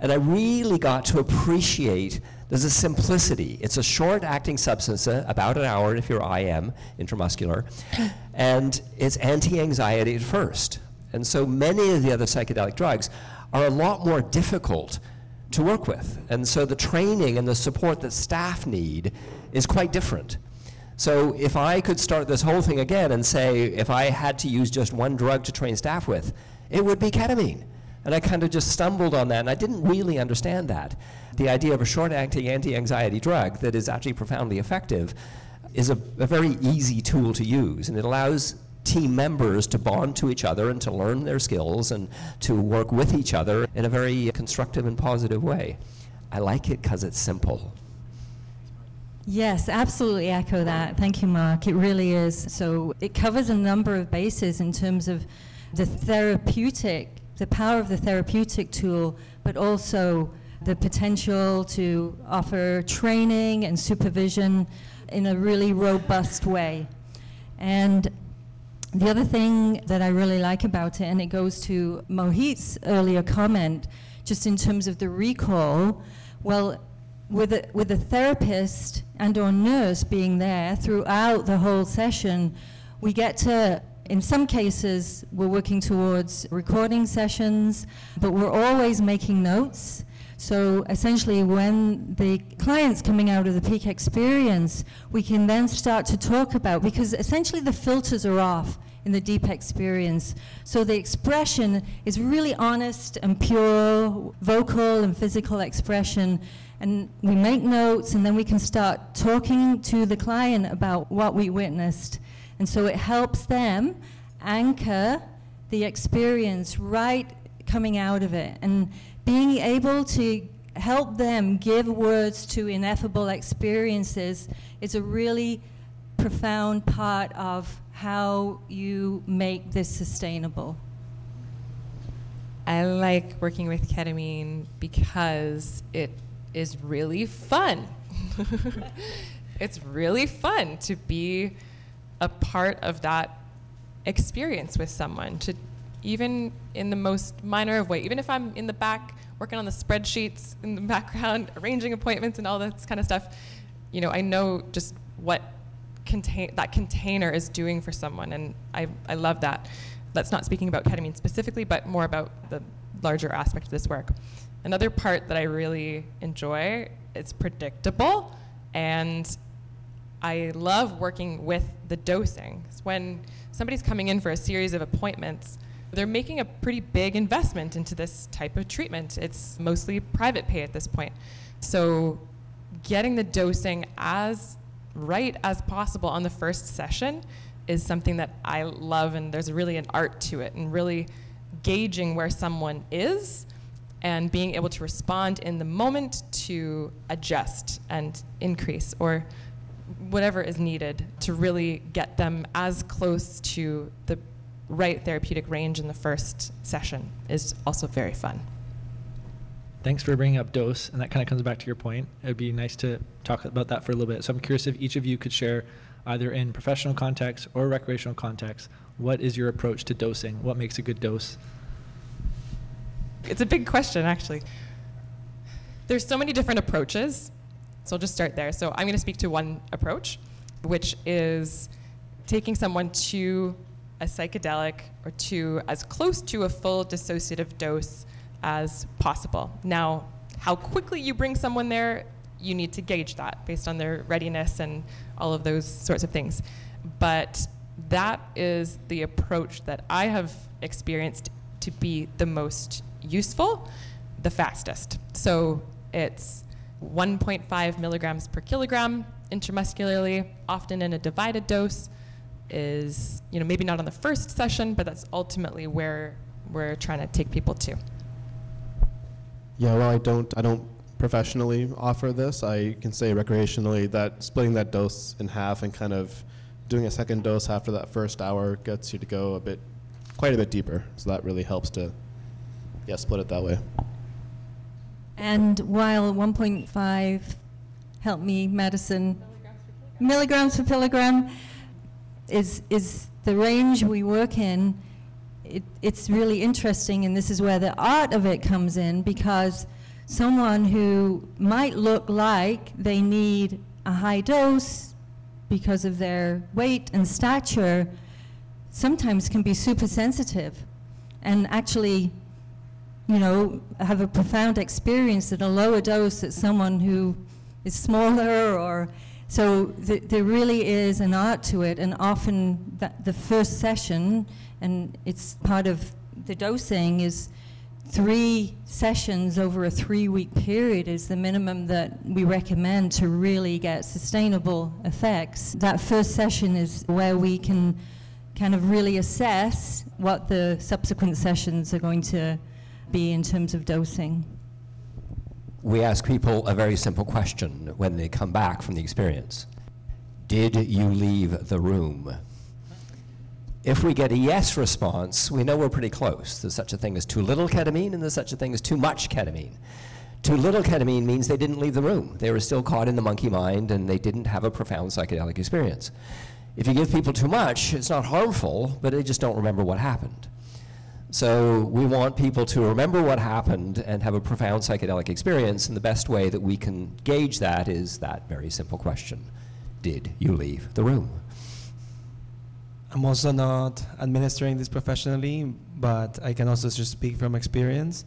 And I really got to appreciate there's a simplicity. It's a short acting substance, uh, about an hour if you're IM, intramuscular, and it's anti anxiety at first. And so many of the other psychedelic drugs are a lot more difficult to work with. And so the training and the support that staff need is quite different. So if I could start this whole thing again and say, if I had to use just one drug to train staff with, it would be ketamine. And I kind of just stumbled on that, and I didn't really understand that. The idea of a short acting anti anxiety drug that is actually profoundly effective is a, a, very easy tool to use, and it allows team members to bond to each other and to learn their skills and to work with each other in a very constructive and positive way. I like it because it's simple. Yes, absolutely echo that. Thank you, Mark. It really is. So it covers a number of bases in terms of the therapeutic the power of the therapeutic tool, but also the potential to offer training and supervision in a really robust way. And the other thing that I really like about it, and it goes to Mohit's earlier comment, just in terms of the recall, well, with a, with a therapist and or nurse being there throughout the whole session, we get to in some cases, we're working towards recording sessions, but we're always making notes. So essentially, when the client's coming out of the peak experience, we can then start to talk about, because essentially the filters are off in the deep experience. So the expression is really honest and pure, vocal and physical expression. And we make notes, and then we can start talking to the client about what we witnessed. And so it helps them anchor the experience right coming out of it. And being able to help them give words to ineffable experiences is a really profound part of how you make this sustainable. I like working with ketamine because it is really fun. it's really fun to be a part of that experience with someone, to even in the most minor of way, even if I'm in the back working on the spreadsheets in the background, arranging appointments and all this kind of stuff, you know, I know just what contain that container is doing for someone, and I, I love that. That's not speaking about ketamine specifically, but more about the larger aspect of this work. Another part that I really enjoy is predictable, and I love working with the dosing. When somebody's coming in for a series of appointments, they're making a pretty big investment into this type of treatment. It's mostly private pay at this point. So, getting the dosing as right as possible on the first session is something that I love, and there's really an art to it, and really gauging where someone is and being able to respond in the moment to adjust and increase or whatever is needed to really get them as close to the right therapeutic range in the first session is also very fun. Thanks for bringing up dose, and that kind of comes back to your point. It'd be nice to talk about that for a little bit. So I'm curious if each of you could share, either in professional context or recreational context, what is your approach to dosing? What makes a good dose? It's a big question, actually. There's so many different approaches, so I'll just start there. So I'm going to speak to one approach, which is taking someone to a psychedelic or to as close to a full dissociative dose as possible. Now, how quickly you bring someone there, you need to gauge that based on their readiness and all of those sorts of things. But that is the approach that I have experienced to be the most useful, the fastest. So it's 1.5 milligrams per kilogram intramuscularly, often in a divided dose, is you know maybe not on the first session, but that's ultimately where we're trying to take people to. Yeah, well, I don't, I don't professionally offer this. I can say recreationally that splitting that dose in half and kind of doing a second dose after that first hour gets you to go a bit, quite a bit deeper. So that really helps to, yeah, split it that way. And while 1.5 help me medicine milligrams per kilogram is is the range we work in it, it's really interesting, and this is where the art of it comes in because someone who might look like they need a high dose because of their weight and stature sometimes can be super sensitive and actually you know have a profound experience at a lower dose that someone who is smaller or so th- there really is an art to it and often the first session and it's part of the dosing is three sessions over a three week period is the minimum that we recommend to really get sustainable effects. That first session is where we can kind of really assess what the subsequent sessions are going to be in terms of dosing. We ask people a very simple question when they come back from the experience Did you leave the room? If we get a yes response, we know we're pretty close. There's such a thing as too little ketamine, and there's such a thing as too much ketamine. Too little ketamine means they didn't leave the room. They were still caught in the monkey mind and they didn't have a profound psychedelic experience. If you give people too much, it's not harmful, but they just don't remember what happened. So we want people to remember what happened and have a profound psychedelic experience, and the best way that we can gauge that is that very simple question Did you leave the room? I'm also not administering this professionally, but I can also just speak from experience.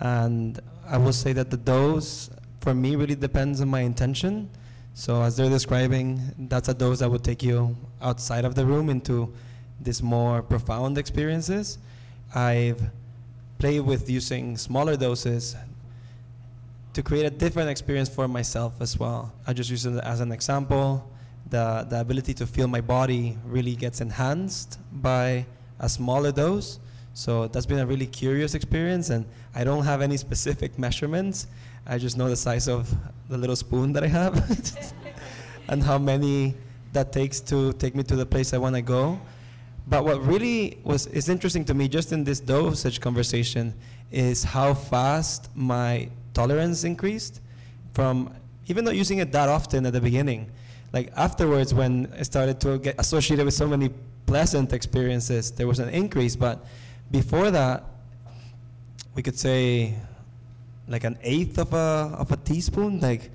And I will say that the dose for me really depends on my intention. So as they're describing, that's a dose that would take you outside of the room into these more profound experiences. I've played with using smaller doses to create a different experience for myself as well. I just use it as an example. The, the ability to feel my body really gets enhanced by a smaller dose. So that's been a really curious experience, and I don't have any specific measurements. I just know the size of the little spoon that I have and how many that takes to take me to the place I want to go. But what really was is interesting to me just in this dosage conversation is how fast my tolerance increased from even not using it that often at the beginning. Like afterwards when I started to get associated with so many pleasant experiences, there was an increase, but before that we could say like an eighth of a of a teaspoon, like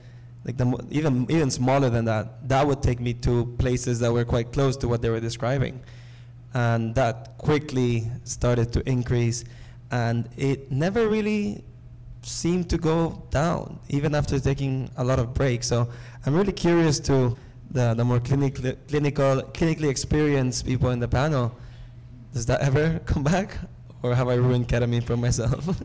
like the, even even smaller than that. That would take me to places that were quite close to what they were describing, and that quickly started to increase, and it never really seemed to go down, even after taking a lot of breaks. So I'm really curious to the, the more clinical, clinical, clinically experienced people in the panel. Does that ever come back, or have I ruined ketamine for myself?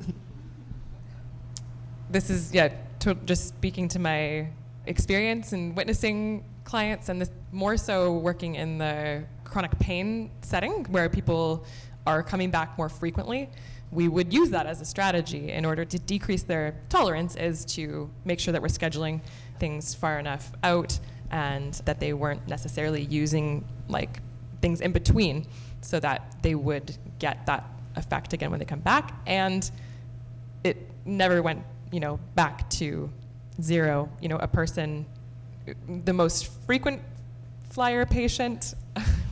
this is yeah to, just speaking to my experience and witnessing clients and this, more so working in the chronic pain setting where people are coming back more frequently we would use that as a strategy in order to decrease their tolerance is to make sure that we're scheduling things far enough out and that they weren't necessarily using like things in between so that they would get that effect again when they come back and it never went you know, back to zero. You know, a person, the most frequent flyer patient,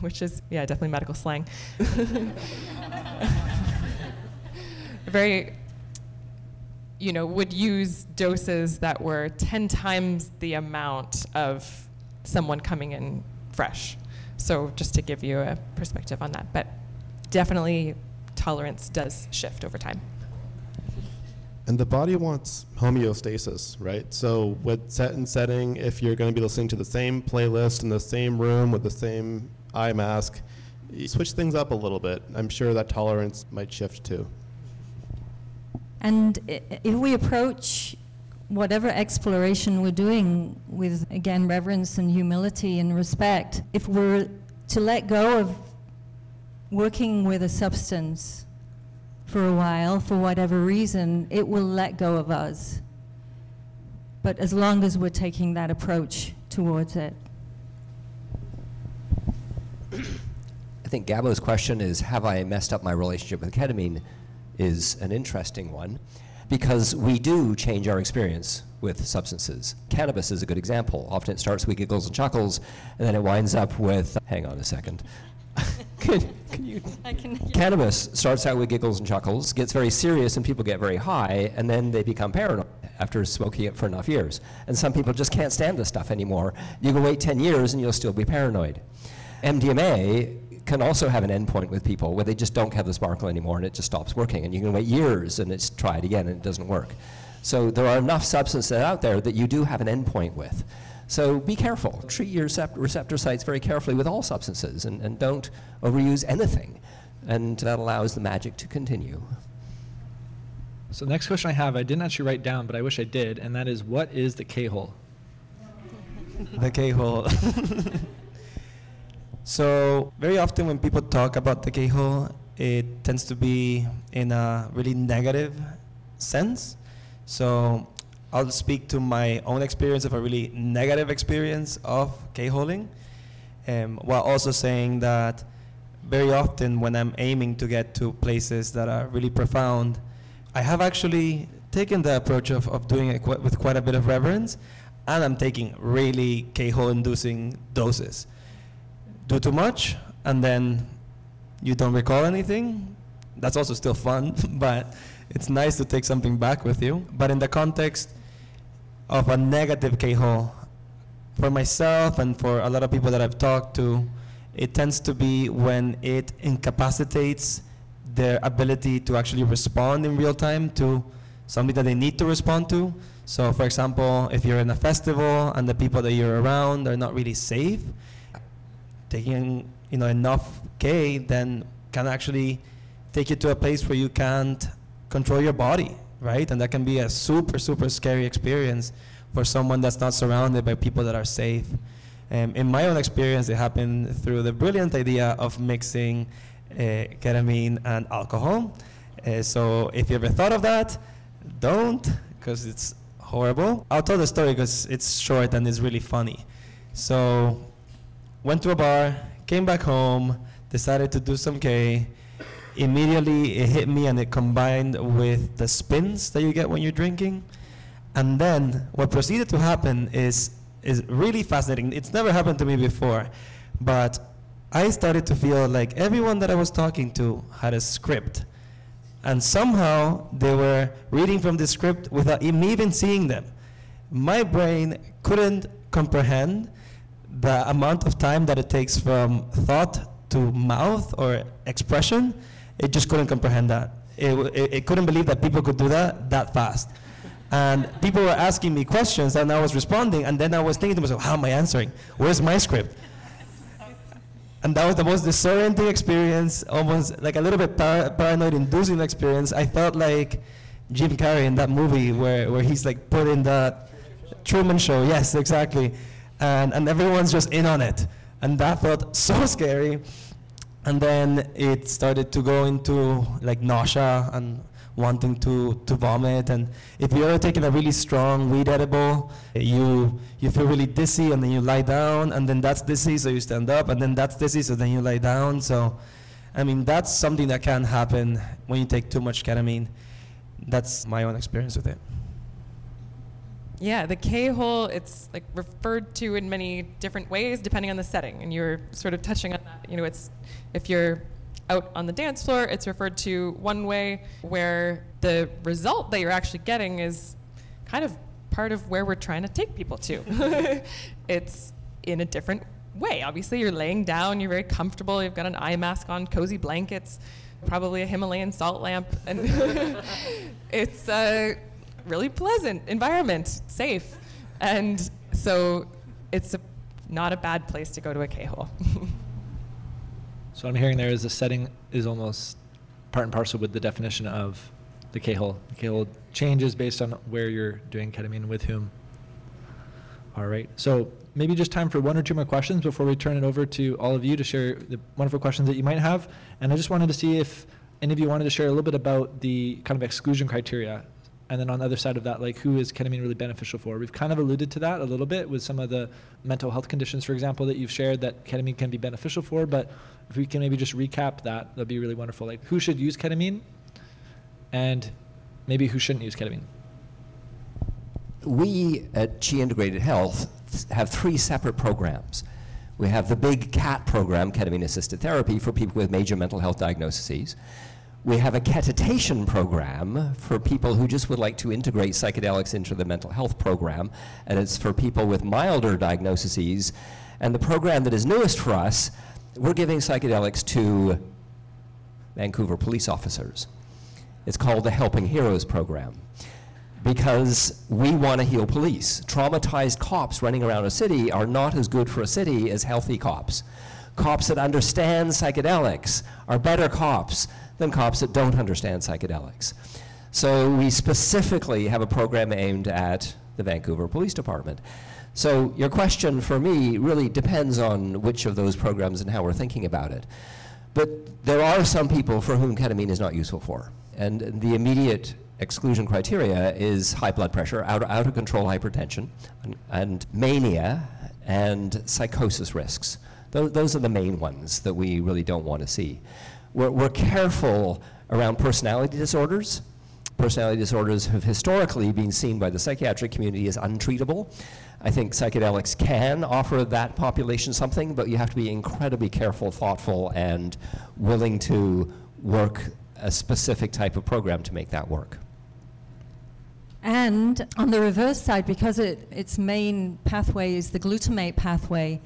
which is, yeah, definitely medical slang. Very, you know, would use doses that were 10 times the amount of someone coming in fresh. So just to give you a perspective on that. But definitely tolerance does shift over time. And the body wants homeostasis, right? So with set and setting, if you're going to be listening to the same playlist in the same room with the same eye mask, switch things up a little bit. I'm sure that tolerance might shift too. And if we approach whatever exploration we're doing with, again, reverence and humility and respect, if we're to let go of working with a substance for a while, for whatever reason, it will let go of us. But as long as we're taking that approach towards it. I think Gabo's question is Have I messed up my relationship with ketamine? is an interesting one because we do change our experience with substances. Cannabis is a good example. Often it starts with giggles and chuckles, and then it winds up with, hang on a second. can, can you, can, yeah. Cannabis starts out with giggles and chuckles, gets very serious, and people get very high, and then they become paranoid after smoking it for enough years. And some people just can't stand this stuff anymore. You can wait 10 years and you'll still be paranoid. MDMA can also have an endpoint with people where they just don't have the sparkle anymore and it just stops working. And you can wait years and it's try it again and it doesn't work. So there are enough substances out there that you do have an endpoint with. So be careful. Treat your receptor sites very carefully with all substances and, and don't overuse anything. And that allows the magic to continue. So next question I have, I didn't actually write down, but I wish I did, and that is, what is the K-hole? the K-hole. so very often when people talk about the K-hole, it tends to be in a really negative sense. So I'll speak to my own experience of a really negative experience of K-holing, um, while also saying that very often when I'm aiming to get to places that are really profound, I have actually taken the approach of, of doing it qu- with quite a bit of reverence, and I'm taking really K-hole inducing doses. Do too much, and then you don't recall anything. That's also still fun, but it's nice to take something back with you. But in the context of a negative K-hole. For myself and for a lot of people that I've talked to, it tends to be when it incapacitates their ability to actually respond in real time to something that they need to respond to. So, for example, if you're in a festival and the people that you're around are not really safe, taking you know enough K then can actually take you to a place where you can't control your body, right? And that can be a super super scary experience for someone that's not surrounded by people that are safe. Um, in my own experience, it happened through the brilliant idea of mixing uh, ketamine and alcohol. Uh, so if you ever thought of that, don't, because it's horrible. I'll tell the story because it's short and it's really funny. So went to a bar, came back home, decided to do some K. Immediately it hit me and it combined with the spins that you get when you're drinking. And then what proceeded to happen is is really fascinating. It's never happened to me before, but I started to feel like everyone that I was talking to had a script. And somehow they were reading from the script without me even seeing them. My brain couldn't comprehend the amount of time that it takes from thought to mouth or expression. It just couldn't comprehend that. It, it, it couldn't believe that people could do that that fast. And people were asking me questions and I was responding, and then I was thinking to myself, how am I answering? Where's my script? And that was the most disorienting experience, almost like a little bit par- paranoid inducing experience. I felt like Jim Carrey in that movie where, where he's like put in the Truman Show. Yes, exactly. And, and everyone's just in on it. And that felt so scary. And then it started to go into like nausea and wanting to, to vomit. And if you're taking a really strong weed edible, you, you feel really dizzy and then you lie down, and then that's dizzy, so you stand up, and then that's dizzy, so then you lie down. So, I mean, that's something that can happen when you take too much ketamine. That's my own experience with it. Yeah, the K hole, it's like referred to in many different ways depending on the setting. And you're sort of touching on that. You know, it's if you're out on the dance floor, it's referred to one way, where the result that you're actually getting is kind of part of where we're trying to take people to. it's in a different way. Obviously, you're laying down, you're very comfortable, you've got an eye mask on, cozy blankets, probably a Himalayan salt lamp, and it's a really pleasant environment, safe. And so it's a, not a bad place to go to a K-hole. So what I'm hearing there is the setting is almost part and parcel with the definition of the K-hole. The K-hole changes based on where you're doing ketamine with whom. All right. So maybe just time for one or two more questions before we turn it over to all of you to share the wonderful questions that you might have. And I just wanted to see if any of you wanted to share a little bit about the kind of exclusion criteria and then on the other side of that, like who is ketamine really beneficial for? We've kind of alluded to that a little bit with some of the mental health conditions, for example, that you've shared that ketamine can be beneficial for. But if we can maybe just recap that, that'd be really wonderful. Like who should use ketamine, and maybe who shouldn't use ketamine. We at Qi Integrated Health have three separate programs. We have the big CAT program, ketamine assisted therapy, for people with major mental health diagnoses. We have a ketitation program for people who just would like to integrate psychedelics into the mental health program, and it's for people with milder diagnoses. And the program that is newest for us, we're giving psychedelics to Vancouver police officers. It's called the Helping Heroes program because we want to heal police. Traumatized cops running around a city are not as good for a city as healthy cops. Cops that understand psychedelics are better cops than cops that don't understand psychedelics. So we specifically have a program aimed at the Vancouver Police Department. So your question for me really depends on which of those programs and how we're thinking about it. But there are some people for whom ketamine is not useful for. And the immediate exclusion criteria is high blood pressure, out, out of control hypertension, and, and mania, and psychosis risks. Those, those are the main ones that we really don't want to see we're, we're careful around personality disorders. Personality disorders have historically been seen by the psychiatric community as untreatable. I think psychedelics can offer that population something, but you have to be incredibly careful, thoughtful, and willing to work a specific type of program to make that work. And on the reverse side, because it, its main pathway is the glutamate pathway,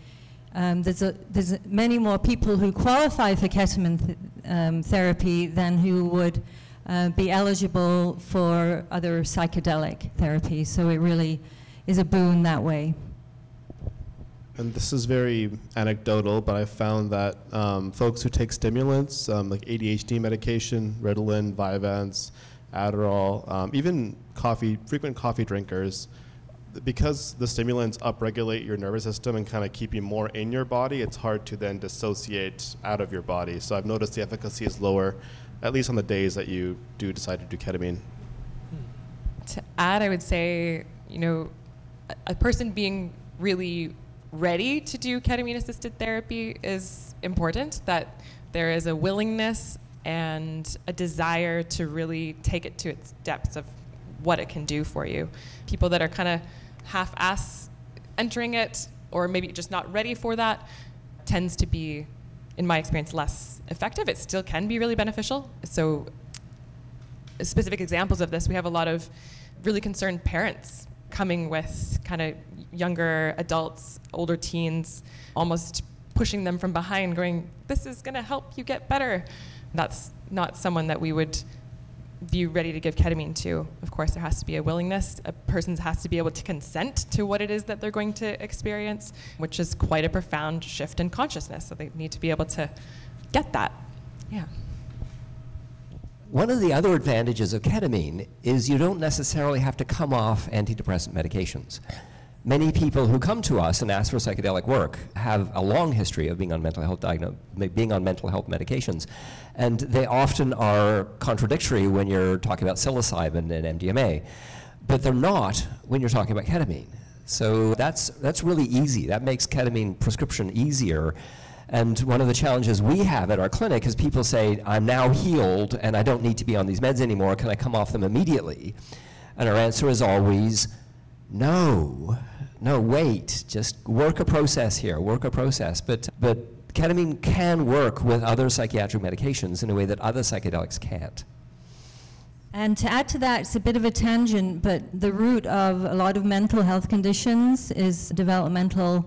um, there's, a, there's many more people who qualify for ketamine th- um, therapy than who would uh, be eligible for other psychedelic therapies. So it really is a boon that way. And this is very anecdotal, but I found that um, folks who take stimulants, um, like ADHD medication, Ritalin, Vyvanse, Adderall, um, even coffee, frequent coffee drinkers, because the stimulants upregulate your nervous system and kind of keep you more in your body, it's hard to then dissociate out of your body. So I've noticed the efficacy is lower, at least on the days that you do decide to do ketamine. Hmm. To add, I would say, you know, a, a person being really ready to do ketamine assisted therapy is important, that there is a willingness and a desire to really take it to its depths of what it can do for you. People that are kind of half ass entering it or maybe just not ready for that tends to be, in my experience, less effective. It still can be really beneficial. So, specific examples of this, we have a lot of really concerned parents coming with kind of younger adults, older teens, almost pushing them from behind, going, This is going to help you get better. That's not someone that we would be ready to give ketamine to. Of course, there has to be a willingness. A person has to be able to consent to what it is that they're going to experience, which is quite a profound shift in consciousness. So they need to be able to get that. Yeah. One of the other advantages of ketamine is you don't necessarily have to come off antidepressant medications. Many people who come to us and ask for psychedelic work have a long history of being on mental health diagno- being on mental health medications, and they often are contradictory when you're talking about psilocybin and MDMA, but they're not when you're talking about ketamine. So that's that's really easy. That makes ketamine prescription easier. And one of the challenges we have at our clinic is people say, I'm now healed and I don't need to be on these meds anymore. Can I come off them immediately? And our answer is always, no no, wait, just work a process here, work a process. But, but ketamine can work with other psychiatric medications in a way that other psychedelics can't. And to add to that, it's a bit of a tangent, but the root of a lot of mental health conditions is developmental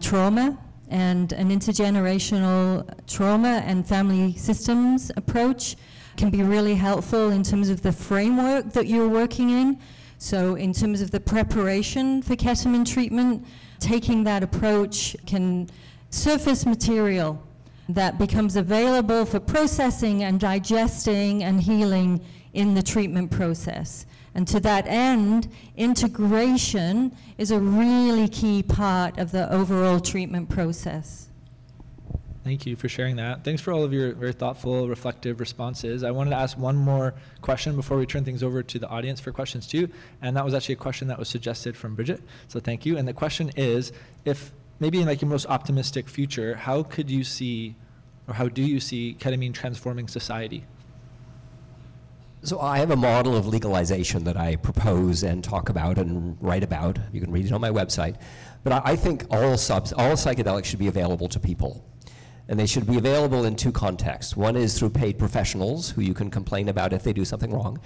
trauma and an intergenerational trauma and family systems approach can be really helpful in terms of the framework that you're working in so, in terms of the preparation for ketamine treatment, taking that approach can surface material that becomes available for processing and digesting and healing in the treatment process. And to that end, integration is a really key part of the overall treatment process. Thank you for sharing that. Thanks for all of your very thoughtful, reflective responses. I wanted to ask one more question before we turn things over to the audience for questions too. And that was actually a question that was suggested from Bridget. So thank you. And the question is if maybe in like your most optimistic future, how could you see or how do you see ketamine transforming society? So I have a model of legalization that I propose and talk about and write about. You can read it on my website. But I, I think all subs, all psychedelics should be available to people and they should be available in two contexts. One is through paid professionals who you can complain about if they do something wrong,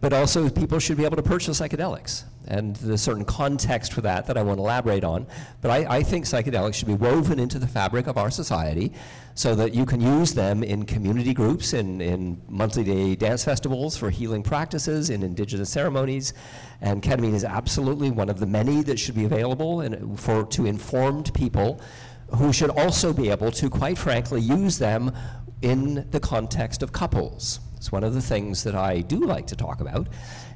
but also people should be able to purchase psychedelics. And there's certain context for that that I won't elaborate on. But I, I think psychedelics should be woven into the fabric of our society so that you can use them in community groups, in, in monthly day dance festivals for healing practices, in indigenous ceremonies. And ketamine is absolutely one of the many that should be available in, for, to informed people who should also be able to, quite frankly, use them in the context of couples. It's one of the things that I do like to talk about,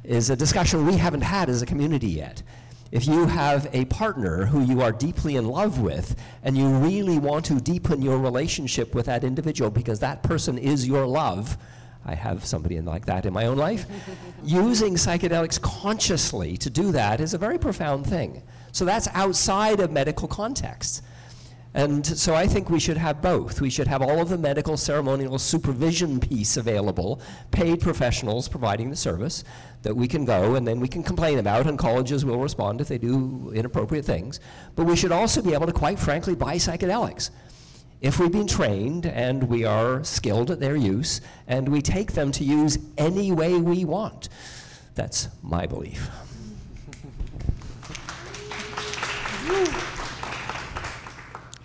is a discussion we haven't had as a community yet. If you have a partner who you are deeply in love with, and you really want to deepen your relationship with that individual because that person is your love, I have somebody like that in my own life. Using psychedelics consciously to do that is a very profound thing. So that's outside of medical context. And so I think we should have both. We should have all of the medical ceremonial supervision piece available, paid professionals providing the service that we can go and then we can complain about, and colleges will respond if they do inappropriate things. But we should also be able to, quite frankly, buy psychedelics. If we've been trained and we are skilled at their use, and we take them to use any way we want. That's my belief.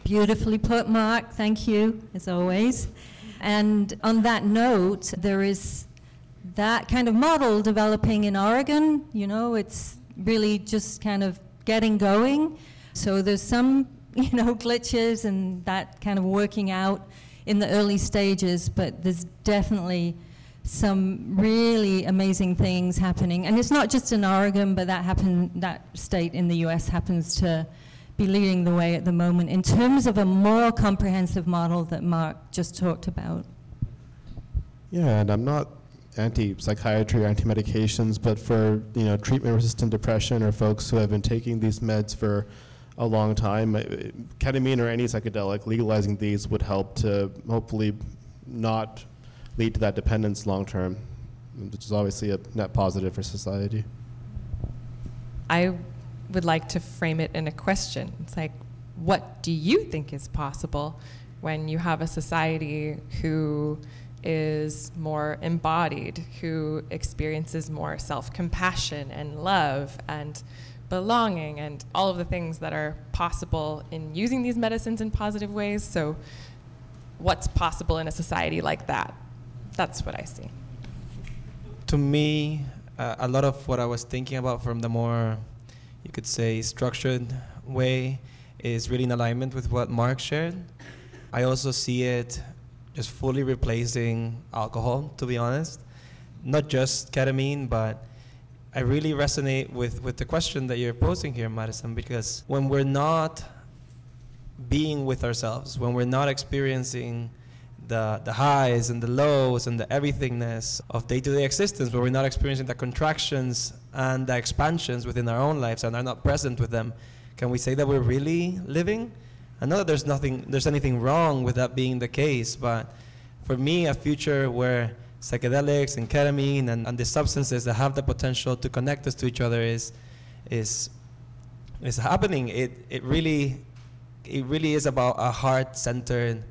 Beautifully put, Mark. Thank you, as always. And on that note, there is that kind of model developing in Oregon. You know, it's really just kind of getting going. So there's some, you know, glitches and that kind of working out in the early stages, but there's definitely some really amazing things happening. And it's not just in Oregon, but that happen that state in the US happens to be leading the way at the moment in terms of a more comprehensive model that Mark just talked about. Yeah, and I'm not anti-psychiatry or anti-medications, but for you know treatment-resistant depression or folks who have been taking these meds for a long time, uh, ketamine or any psychedelic, legalizing these would help to hopefully not lead to that dependence long term, which is obviously a net positive for society. I would like to frame it in a question. It's like, what do you think is possible when you have a society who is more embodied, who experiences more self compassion and love and belonging and all of the things that are possible in using these medicines in positive ways? So, what's possible in a society like that? That's what I see. To me, uh, a lot of what I was thinking about from the more, you could say, structured way is really in alignment with what Mark shared. I also see it just fully replacing alcohol, to be honest. Not just ketamine, but I really resonate with, with the question that you're posing here, Madison, because when we're not being with ourselves, when we're not experiencing the, the highs and the lows and the everythingness of day to day existence, where we're not experiencing the contractions and the expansions within our own lives and are not present with them, can we say that we're really living? I know that there's nothing, there's anything wrong with that being the case, but for me, a future where psychedelics and ketamine and, and the substances that have the potential to connect us to each other is, is, is happening. It, it really, it really is about a heart-centered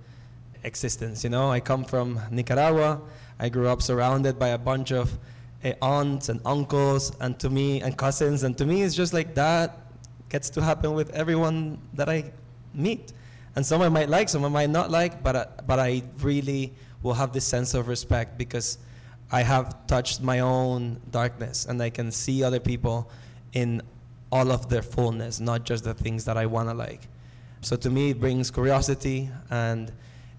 existence. You know, I come from Nicaragua. I grew up surrounded by a bunch of uh, aunts and uncles, and to me, and cousins, and to me, it's just like that gets to happen with everyone that I meet. And some I might like, some I might not like, but, uh, but I really will have this sense of respect because I have touched my own darkness and I can see other people in all of their fullness, not just the things that I want to like. So to me, it brings curiosity and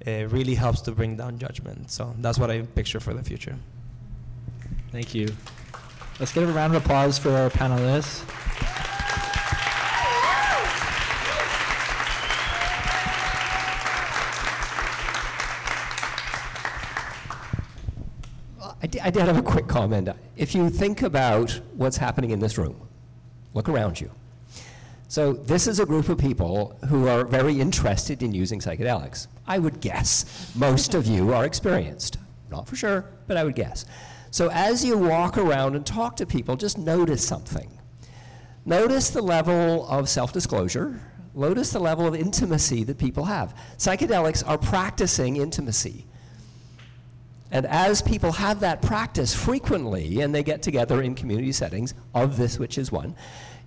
it really helps to bring down judgment. So that's what I picture for the future. Thank you. Let's give a round of applause for our panelists. I did, I did have a quick comment. If you think about what's happening in this room, look around you. So, this is a group of people who are very interested in using psychedelics. I would guess most of you are experienced. Not for sure, but I would guess. So, as you walk around and talk to people, just notice something. Notice the level of self disclosure, notice the level of intimacy that people have. Psychedelics are practicing intimacy. And as people have that practice frequently, and they get together in community settings, of this which is one,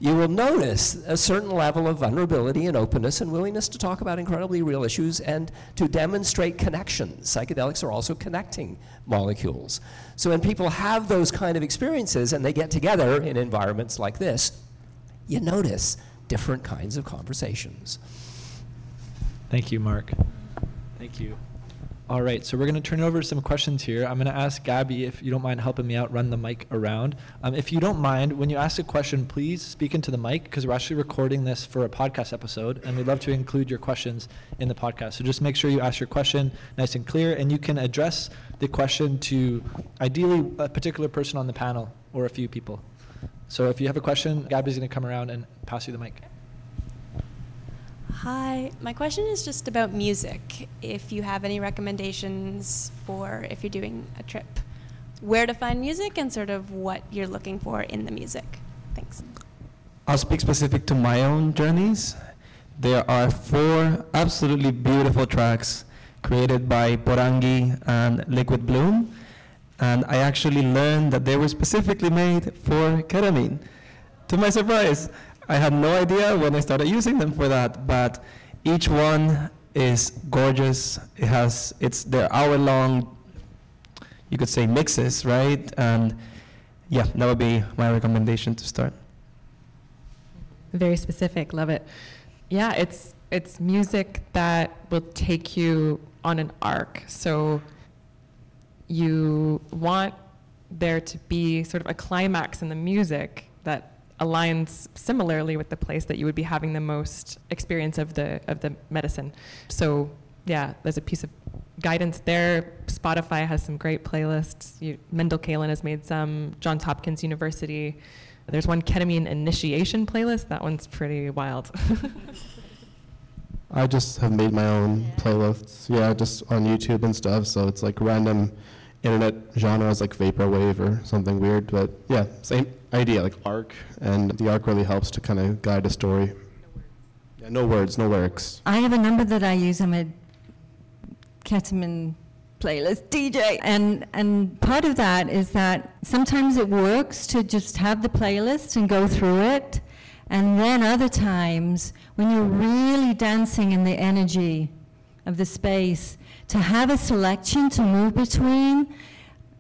you will notice a certain level of vulnerability and openness and willingness to talk about incredibly real issues and to demonstrate connections. Psychedelics are also connecting molecules. So when people have those kind of experiences and they get together in environments like this, you notice different kinds of conversations. Thank you, Mark. Thank you. All right, so we're going to turn over to some questions here. I'm going to ask Gabby if you don't mind helping me out, run the mic around. Um, if you don't mind, when you ask a question, please speak into the mic because we're actually recording this for a podcast episode, and we'd love to include your questions in the podcast. So just make sure you ask your question nice and clear, and you can address the question to ideally a particular person on the panel or a few people. So if you have a question, Gabby's going to come around and pass you the mic. Hi, my question is just about music. If you have any recommendations for if you're doing a trip, where to find music and sort of what you're looking for in the music. Thanks. I'll speak specific to my own journeys. There are four absolutely beautiful tracks created by Porangi and Liquid Bloom. And I actually learned that they were specifically made for ketamine, to my surprise. I had no idea when I started using them for that, but each one is gorgeous. It has it's their hour long you could say mixes, right? And yeah, that would be my recommendation to start. Very specific, love it. Yeah, it's it's music that will take you on an arc. So you want there to be sort of a climax in the music aligns similarly with the place that you would be having the most experience of the of the medicine. So yeah, there's a piece of guidance there. Spotify has some great playlists. You, Mendel Kaelen has made some. Johns Hopkins University. There's one ketamine initiation playlist. That one's pretty wild. I just have made my own playlists, yeah, just on YouTube and stuff. So it's like random internet genres like vaporwave or something weird. But yeah, same idea, like arc, and the arc really helps to kind of guide a story. Yeah, no words, no lyrics. I have a number that I use. I'm a ketamine playlist DJ. And, and part of that is that sometimes it works to just have the playlist and go through it. And then other times, when you're really dancing in the energy of the space, to have a selection to move between,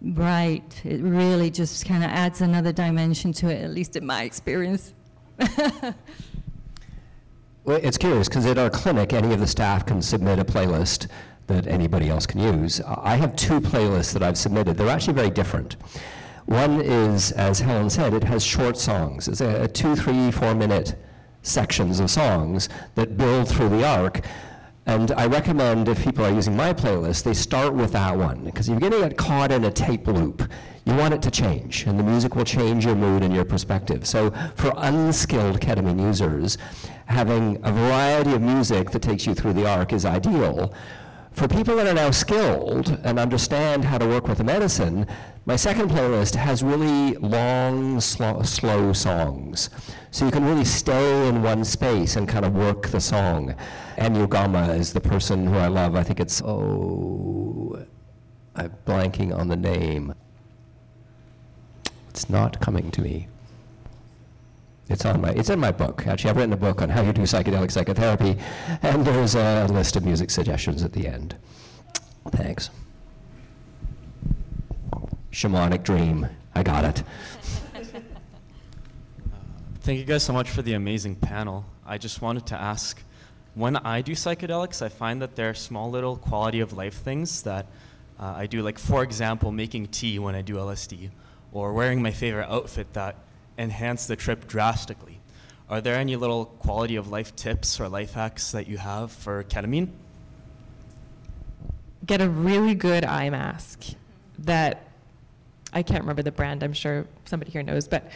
right, it really just kind of adds another dimension to it, at least in my experience. Well, it's curious because at our clinic, any of the staff can submit a playlist that anybody else can use. I have two playlists that I've submitted. They're actually very different. One is, as Helen said, it has short songs. It's a, a two, three, four minute sections of songs that build through the arc. And I recommend if people are using my playlist, they start with that one. Because if you're going to get caught in a tape loop, you want it to change, and the music will change your mood and your perspective. So for unskilled ketamine users, having a variety of music that takes you through the arc is ideal. For people that are now skilled and understand how to work with the medicine, my second playlist has really long, slow, slow songs. So you can really stay in one space and kind of work the song. Anugama is the person who I love. I think it's, oh, I'm blanking on the name. It's not coming to me. It's on my, it's in my book. Actually, I've written a book on how you do psychedelic psychotherapy, and there's a list of music suggestions at the end. Thanks. Shamanic Dream. I got it. Thank you guys so much for the amazing panel. I just wanted to ask when I do psychedelics, I find that there are small little quality of life things that uh, I do, like, for example, making tea when I do LSD, or wearing my favorite outfit that enhance the trip drastically. Are there any little quality of life tips or life hacks that you have for ketamine? Get a really good eye mask that I can't remember the brand. I'm sure somebody here knows, but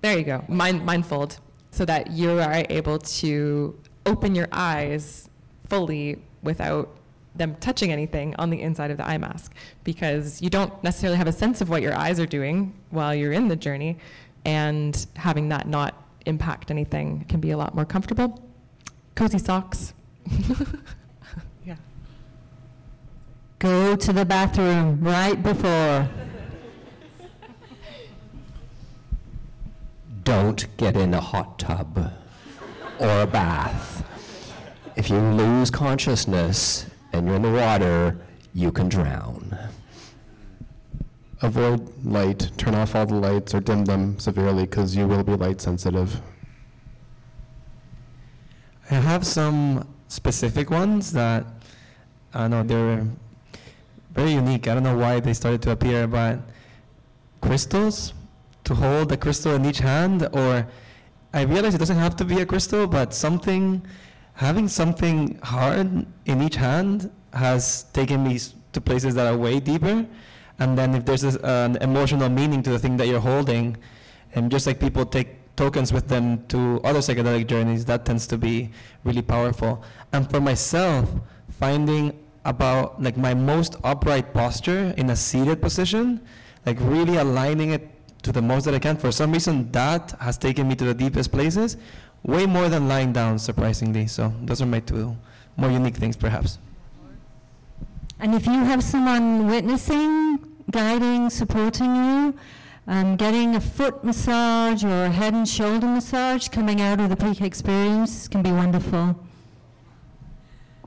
there you go. Mind, mindfold, so that you are able to open your eyes fully without them touching anything on the inside of the eye mask because you don't necessarily have a sense of what your eyes are doing while you're in the journey and having that not impact anything can be a lot more comfortable cozy socks yeah Go to the bathroom right before. Don't get in a hot tub or a bath. If you lose consciousness and you're in the water, you can drown. Avoid light, turn off all the lights or dim them severely because you will be light sensitive. I have some specific ones that I know they're very unique. I don't know why they started to appear, but crystals to hold a crystal in each hand, or I realize it doesn't have to be a crystal, but something, having something hard in each hand has taken me to places that are way deeper. And then if there's this, uh, an emotional meaning to the thing that you're holding, and just like people take tokens with them to other psychedelic journeys, that tends to be really powerful. And for myself, finding about like my most upright posture in a seated position, like really aligning it to the most that I can. For some reason, that has taken me to the deepest places, way more than lying down, surprisingly. So those are my two more unique things, perhaps. And if you have someone witnessing, guiding, supporting you, um, getting a foot massage or a head and shoulder massage coming out of the peak experience can be wonderful.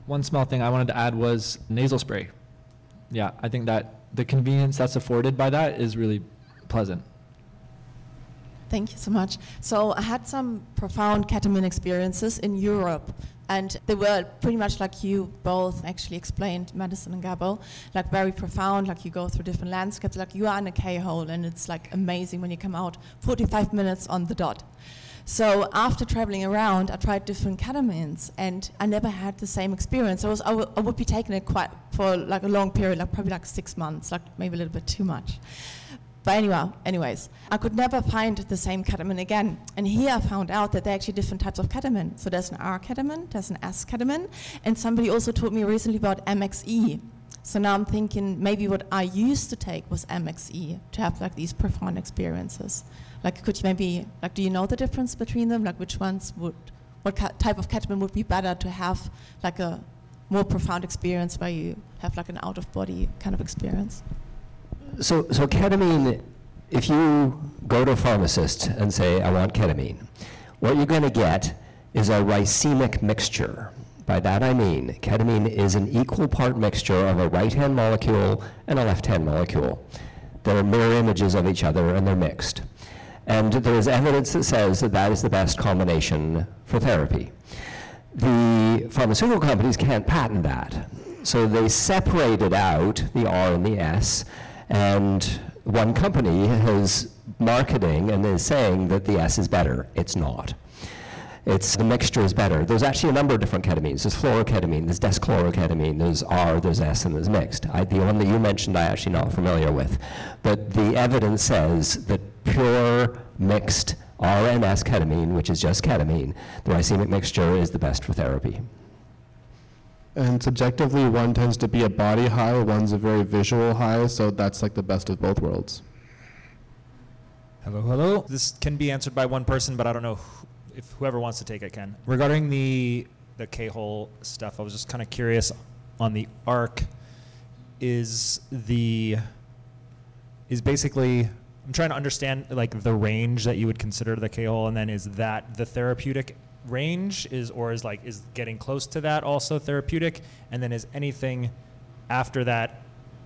One small thing I wanted to add was nasal spray. Yeah, I think that the convenience that's afforded by that is really pleasant. Thank you so much. So I had some profound ketamine experiences in Europe, and they were pretty much like you both actually explained, Madison and Gabo, like very profound. Like you go through different landscapes, like you are in a K-hole, and it's like amazing when you come out 45 minutes on the dot. So after traveling around, I tried different ketamines, and I never had the same experience. I was I, w- I would be taking it quite for like a long period, like probably like six months, like maybe a little bit too much. But anyway, anyways, I could never find the same ketamine again. And here I found out that there are actually different types of ketamine. So there's an R ketamine, there's an S ketamine, and somebody also told me recently about MXE. So now I'm thinking maybe what I used to take was MXE to have like these profound experiences. Like, could you maybe like, do you know the difference between them? Like, which ones would, what type of ketamine would be better to have like a more profound experience where you have like an out of body kind of experience? So, so ketamine, if you go to a pharmacist and say, I want ketamine, what you're going to get is a racemic mixture. By that I mean, ketamine is an equal part mixture of a right hand molecule and a left hand molecule. They're mirror images of each other and they're mixed. And there is evidence that says that that is the best combination for therapy. The pharmaceutical companies can't patent that. So they separated out the R and the S, and one company is marketing and is saying that the S is better. It's not. It's the mixture is better. There's actually a number of different ketamines. There's fluoroketamine, there's deschloroketamine, there's R, there's S, and there's mixed. I, the one that you mentioned, I'm actually not familiar with, but the evidence says that pure mixed R and S ketamine, which is just ketamine, the racemic mixture is the best for therapy. And subjectively, one tends to be a body high, one's a very visual high, so that's like the best of both worlds. Hello, hello. This can be answered by one person, but I don't know who, if whoever wants to take it can. Regarding the the K-hole stuff, I was just kind of curious on the arc. Is the is basically I'm trying to understand like the range that you would consider the K-hole, and then is that the therapeutic range is or is like is getting close to that also therapeutic, and then is anything after that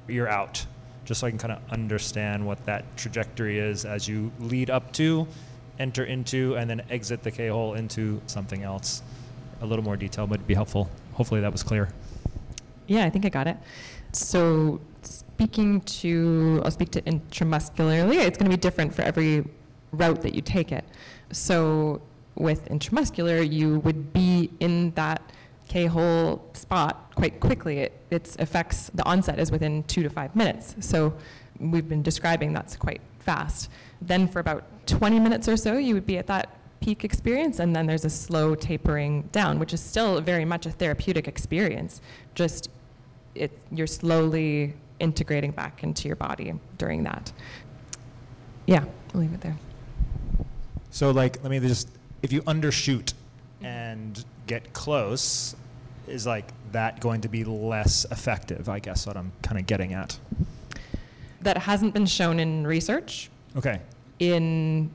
you're out just so I can kind of understand what that trajectory is as you lead up to, enter into, and then exit the K hole into something else. A little more detail would be helpful. Hopefully that was clear. Yeah, I think I got it. So, speaking to, I'll speak to intramuscularly, it's going to be different for every route that you take it. So, with intramuscular, you would be in that K hole spot quite quickly. It its affects the onset is within two to five minutes. So, we've been describing that's quite fast. Then, for about 20 minutes or so, you would be at that peak experience, and then there's a slow tapering down, which is still very much a therapeutic experience. Just it, you're slowly integrating back into your body during that. Yeah, I'll leave it there. So, like, let me just, if you undershoot and get close, is like that going to be less effective? I guess what I'm kind of getting at. That hasn't been shown in research. Okay. In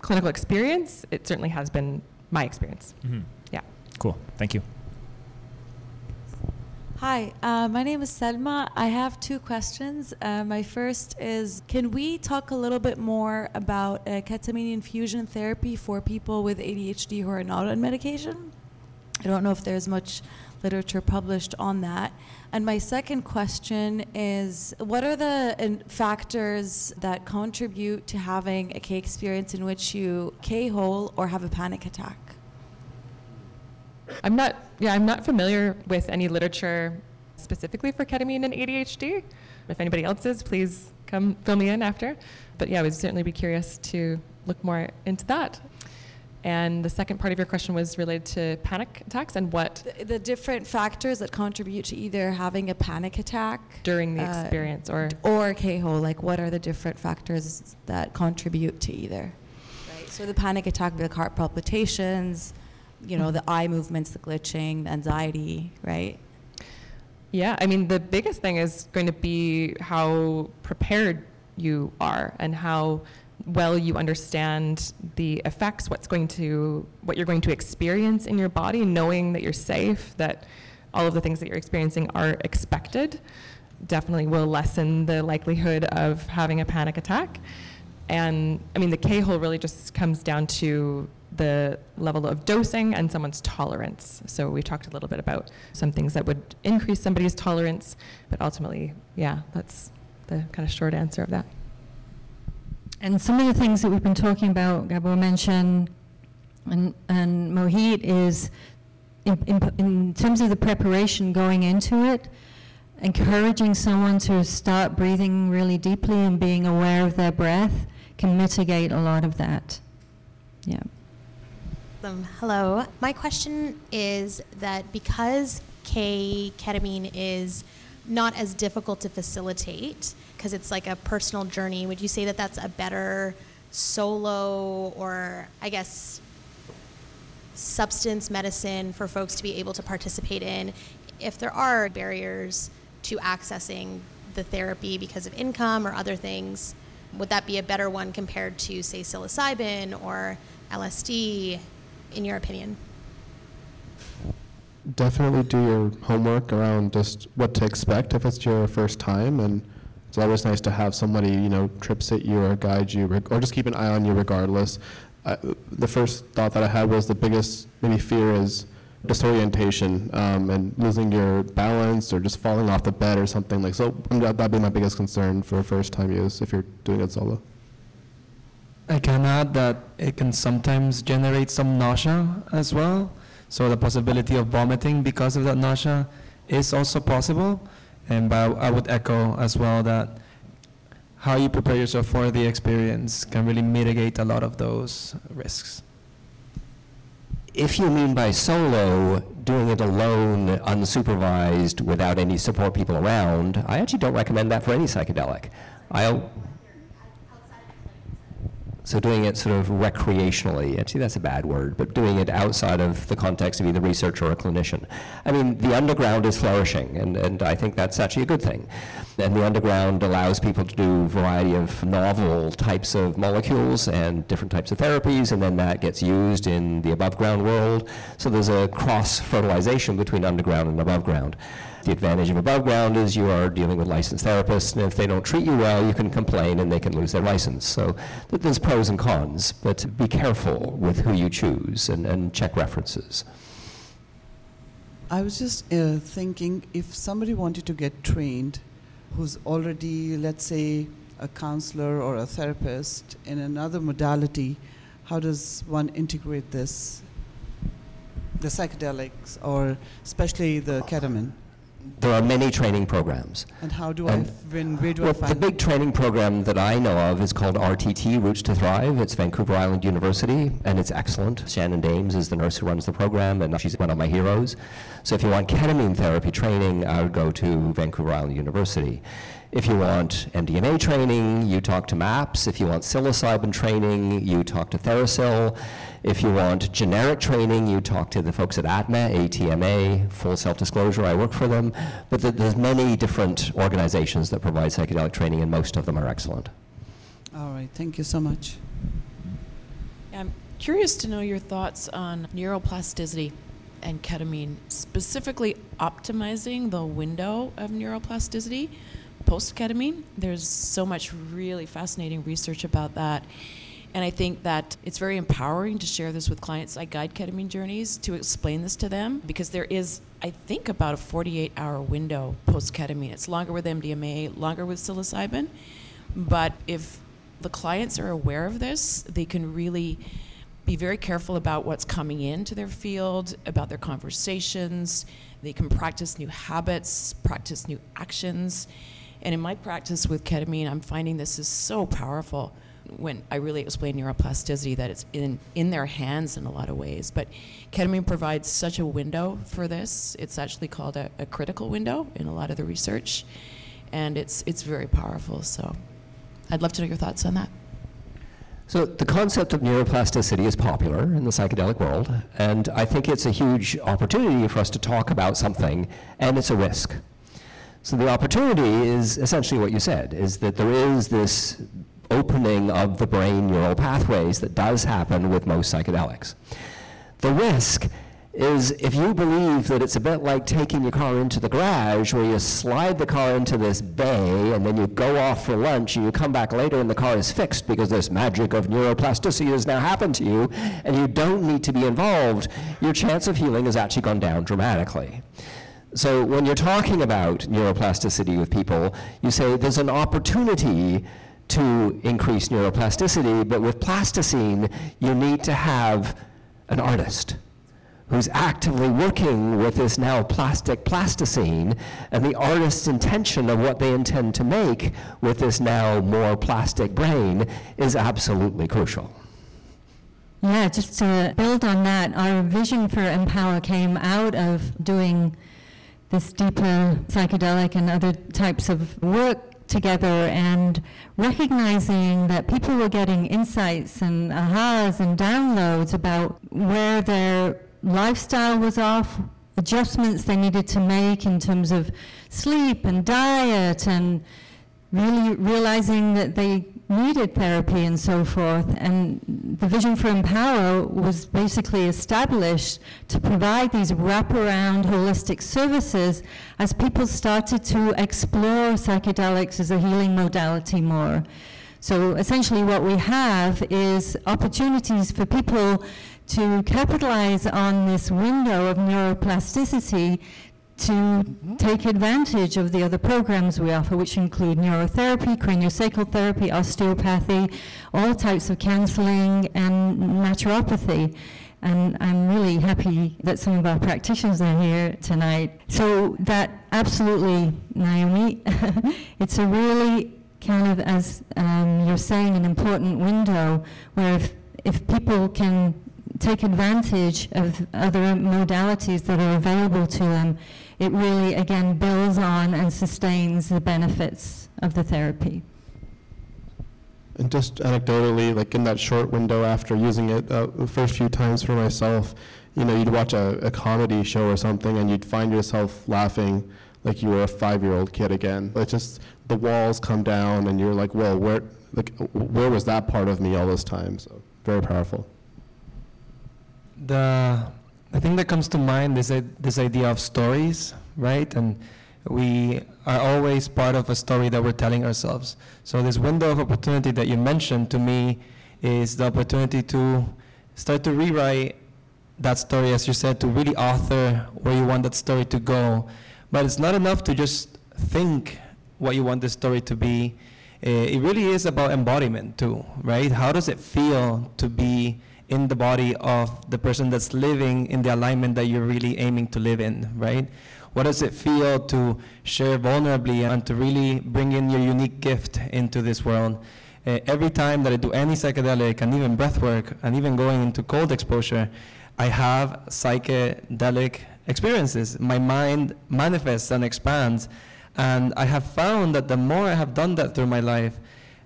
clinical experience, it certainly has been my experience. Mm-hmm. Yeah. Cool. Thank you. Hi, uh, my name is Selma. I have two questions. Uh, my first is Can we talk a little bit more about uh, ketamine infusion therapy for people with ADHD who are not on medication? I don't know if there's much literature published on that. And my second question is What are the in- factors that contribute to having a K experience in which you K hole or have a panic attack? I'm not, yeah, I'm not familiar with any literature specifically for ketamine and ADHD. If anybody else is, please come fill me in after. But yeah, I would certainly be curious to look more into that. And the second part of your question was related to panic attacks and what The, the different factors that contribute to either having a panic attack during the uh, experience or or K-hole, like what are the different factors that contribute to either? Right. So the panic attack, the heart palpitations, you know, the eye movements, the glitching, the anxiety, right? Yeah, I mean, the biggest thing is going to be how prepared you are and how well you understand the effects, what's going to, what you're going to experience in your body, knowing that you're safe, that all of the things that you're experiencing are expected. definitely will lessen the likelihood of having a panic attack. And I mean, the K hole really just comes down to the level of dosing and someone's tolerance. So we talked a little bit about some things that would increase somebody's tolerance, but ultimately, yeah, that's the kind of short answer of that. And some of the things that we've been talking about, Gabo mentioned, and, and Mohit, is in, in, in terms of the preparation going into it, encouraging someone to start breathing really deeply and being aware of their breath can mitigate a lot of that. Yeah. Um, hello. My question is that because K ketamine is not as difficult to facilitate because it's like a personal journey, would you say that that's a better solo or I guess substance medicine for folks to be able to participate in if there are barriers to accessing the therapy because of income or other things? Would that be a better one compared to, say, psilocybin or LSD, in your opinion? Definitely do your homework around just what to expect if it's your first time, and it's always nice to have somebody you know trip sit you or guide you, reg- or just keep an eye on you regardless. The first thought that I had was the biggest maybe fear is disorientation um, and losing your balance or just falling off the bed or something like so that, that'd be my biggest concern for first time use if you're doing it solo I can add that it can sometimes generate some nausea as well. So the possibility of vomiting because of that nausea is also possible. And I would echo as well that how you prepare yourself for the experience can really mitigate a lot of those risks. If you mean by solo, doing it alone, unsupervised, without any support people around, I actually don't recommend that for any psychedelic. I'll, so doing it sort of recreationally, actually that's a bad word, but doing it outside of the context of either research or a clinician. I mean, the underground is flourishing, and, and I think that's actually a good thing. And the underground allows people to do a variety of novel types of molecules and different types of therapies, and then that gets used in the above ground world. So there's a cross fertilization between underground and above ground. The advantage of above ground is you are dealing with licensed therapists, and if they don't treat you well, you can complain and they can lose their license. So th- there's pros and cons, but be careful with who you choose and, and check references. I was just uh, thinking if somebody wanted to get trained who's already, let's say, a counselor or a therapist in another modality, how does one integrate this? The psychedelics, or especially the ketamine? There are many training programs. And how do And- I, when, where do Well, I find the big training program that I know of is called RTT, Roots to Thrive. It's Vancouver Island University, and it's excellent. Shannon Dames is the nurse who runs the program, and she's one of my heroes. So if you want ketamine therapy training, I would go to Vancouver Island University. If you want MDMA training, you talk to MAPS. If you want psilocybin training, you talk to TheraPsil. If you want generic training, you talk to the folks at ATMA, ATMA, full self-disclosure, I work for them. But th- there's many different organizations that provide psychedelic training, and most of them are excellent. All right, thank you so much. I'm curious to know your thoughts on neuroplasticity and ketamine, specifically optimizing the window of neuroplasticity post ketamine. There's so much really fascinating research about that. And I think that it's very empowering to share this with clients. I guide ketamine journeys to explain this to them because there is, I think, about a 48 hour window post ketamine. It's longer with MDMA, longer with psilocybin. But if the clients are aware of this, they can really be very careful about what's coming into their field, about their conversations. They can practice new habits, practice new actions. And in my practice with ketamine, I'm finding this is so powerful when I really explain neuroplasticity that it's in, in their hands in a lot of ways. But ketamine provides such a window for this. It's actually called a, a critical window in a lot of the research. And it's, it's very powerful. So I'd love to know your thoughts on that. So the concept of neuroplasticity is popular in the psychedelic world, and I think it's a huge opportunity for us to talk about something, and it's a risk. So the opportunity is essentially what you said, is that there is this opening of the brain neural pathways that does happen with most psychedelics. The risk is if you believe that it's a bit like taking your car into the garage where you slide the car into this bay and then you go off for lunch and you come back later and the car is fixed because this magic of neuroplasticity has now happened to you and you don't need to be involved, your chance of healing has actually gone down dramatically. So when you're talking about neuroplasticity with people, you say there's an opportunity to increase neuroplasticity, but with plasticine, you need to have an artist who's actively working with this now plastic plasticine and the artist's intention of what they intend to make with this now more plastic brain is absolutely crucial. Yeah, just to build on that, our vision for Empower came out of doing this deeper psychedelic and other types of work together and recognizing that people were getting insights and ahas and downloads about where their lifestyle was off, adjustments they needed to make in terms of sleep and diet, and really realizing that they needed therapy and so forth. And the vision for Empower was basically established to provide these wraparound holistic services as people started to explore psychedelics as a healing modality more. So essentially, what we have is opportunities for people to capitalize on this window of neuroplasticity to take advantage of the other programs we offer, which include neurotherapy, craniosacral therapy, osteopathy, all types of counseling, and naturopathy. And I'm really happy that some of our practitioners are here tonight. So that absolutely, Naomi, it's a really kind of, as um, you're saying, an important window where if, if people can take advantage of other modalities that are available to them, it really, again, builds on and sustains the benefits of the therapy. And just anecdotally, like in that short window after using it uh, the first few times for myself, you know, you'd watch a, a comedy show or something and you'd find yourself laughing like you were a five-year-old kid again. It's just the walls come down and you're like, well, where, like, where was that part of me all this time? So very powerful the the thing that comes to mind is this idea of stories, right? And we are always part of a story that we're telling ourselves. So this window of opportunity that you mentioned to me is the opportunity to start to rewrite that story, as you said, to really author where you want that story to go. But it's not enough to just think what you want the story to be. Eh, it really is about embodiment too, right? How does it feel to be in the body of the person that's living in the alignment that you're really aiming to live in, right? What does it feel to share vulnerably and to really bring in your unique gift into this world? Uh, every time that I do any psychedelic and even breath work and even going into cold exposure, I have psychedelic experiences. My mind manifests and expands. And I have found that the more I have done that through my life,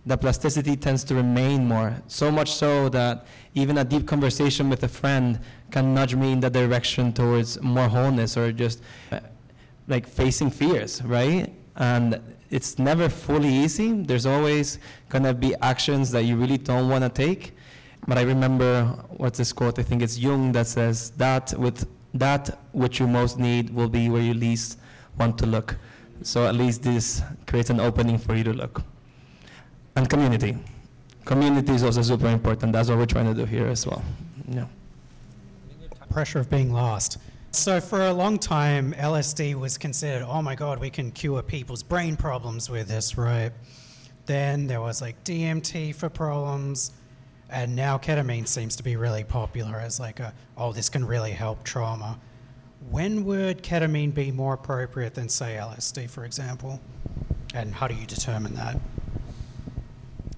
the plasticity tends to remain more. So much so that even a deep conversation with a friend can nudge me in the direction towards more wholeness or just uh, like facing fears, right? And it's never fully easy. There's always gonna be actions that you really don't wanna take. But I remember what's this quote? I think it's Jung that says that with that which you most need will be where you least want to look. So at least this creates an opening for you to look. And community community is also super important. That's what we're trying to do here as well. Yeah. Pressure of being lost. So for a long time, LSD was considered, oh my God, we can cure people's brain problems with this, right? Then there was like DMT for problems, and now ketamine seems to be really popular as like a, oh, this can really help trauma. When would ketamine be more appropriate than say LSD, for example? And how do you determine that?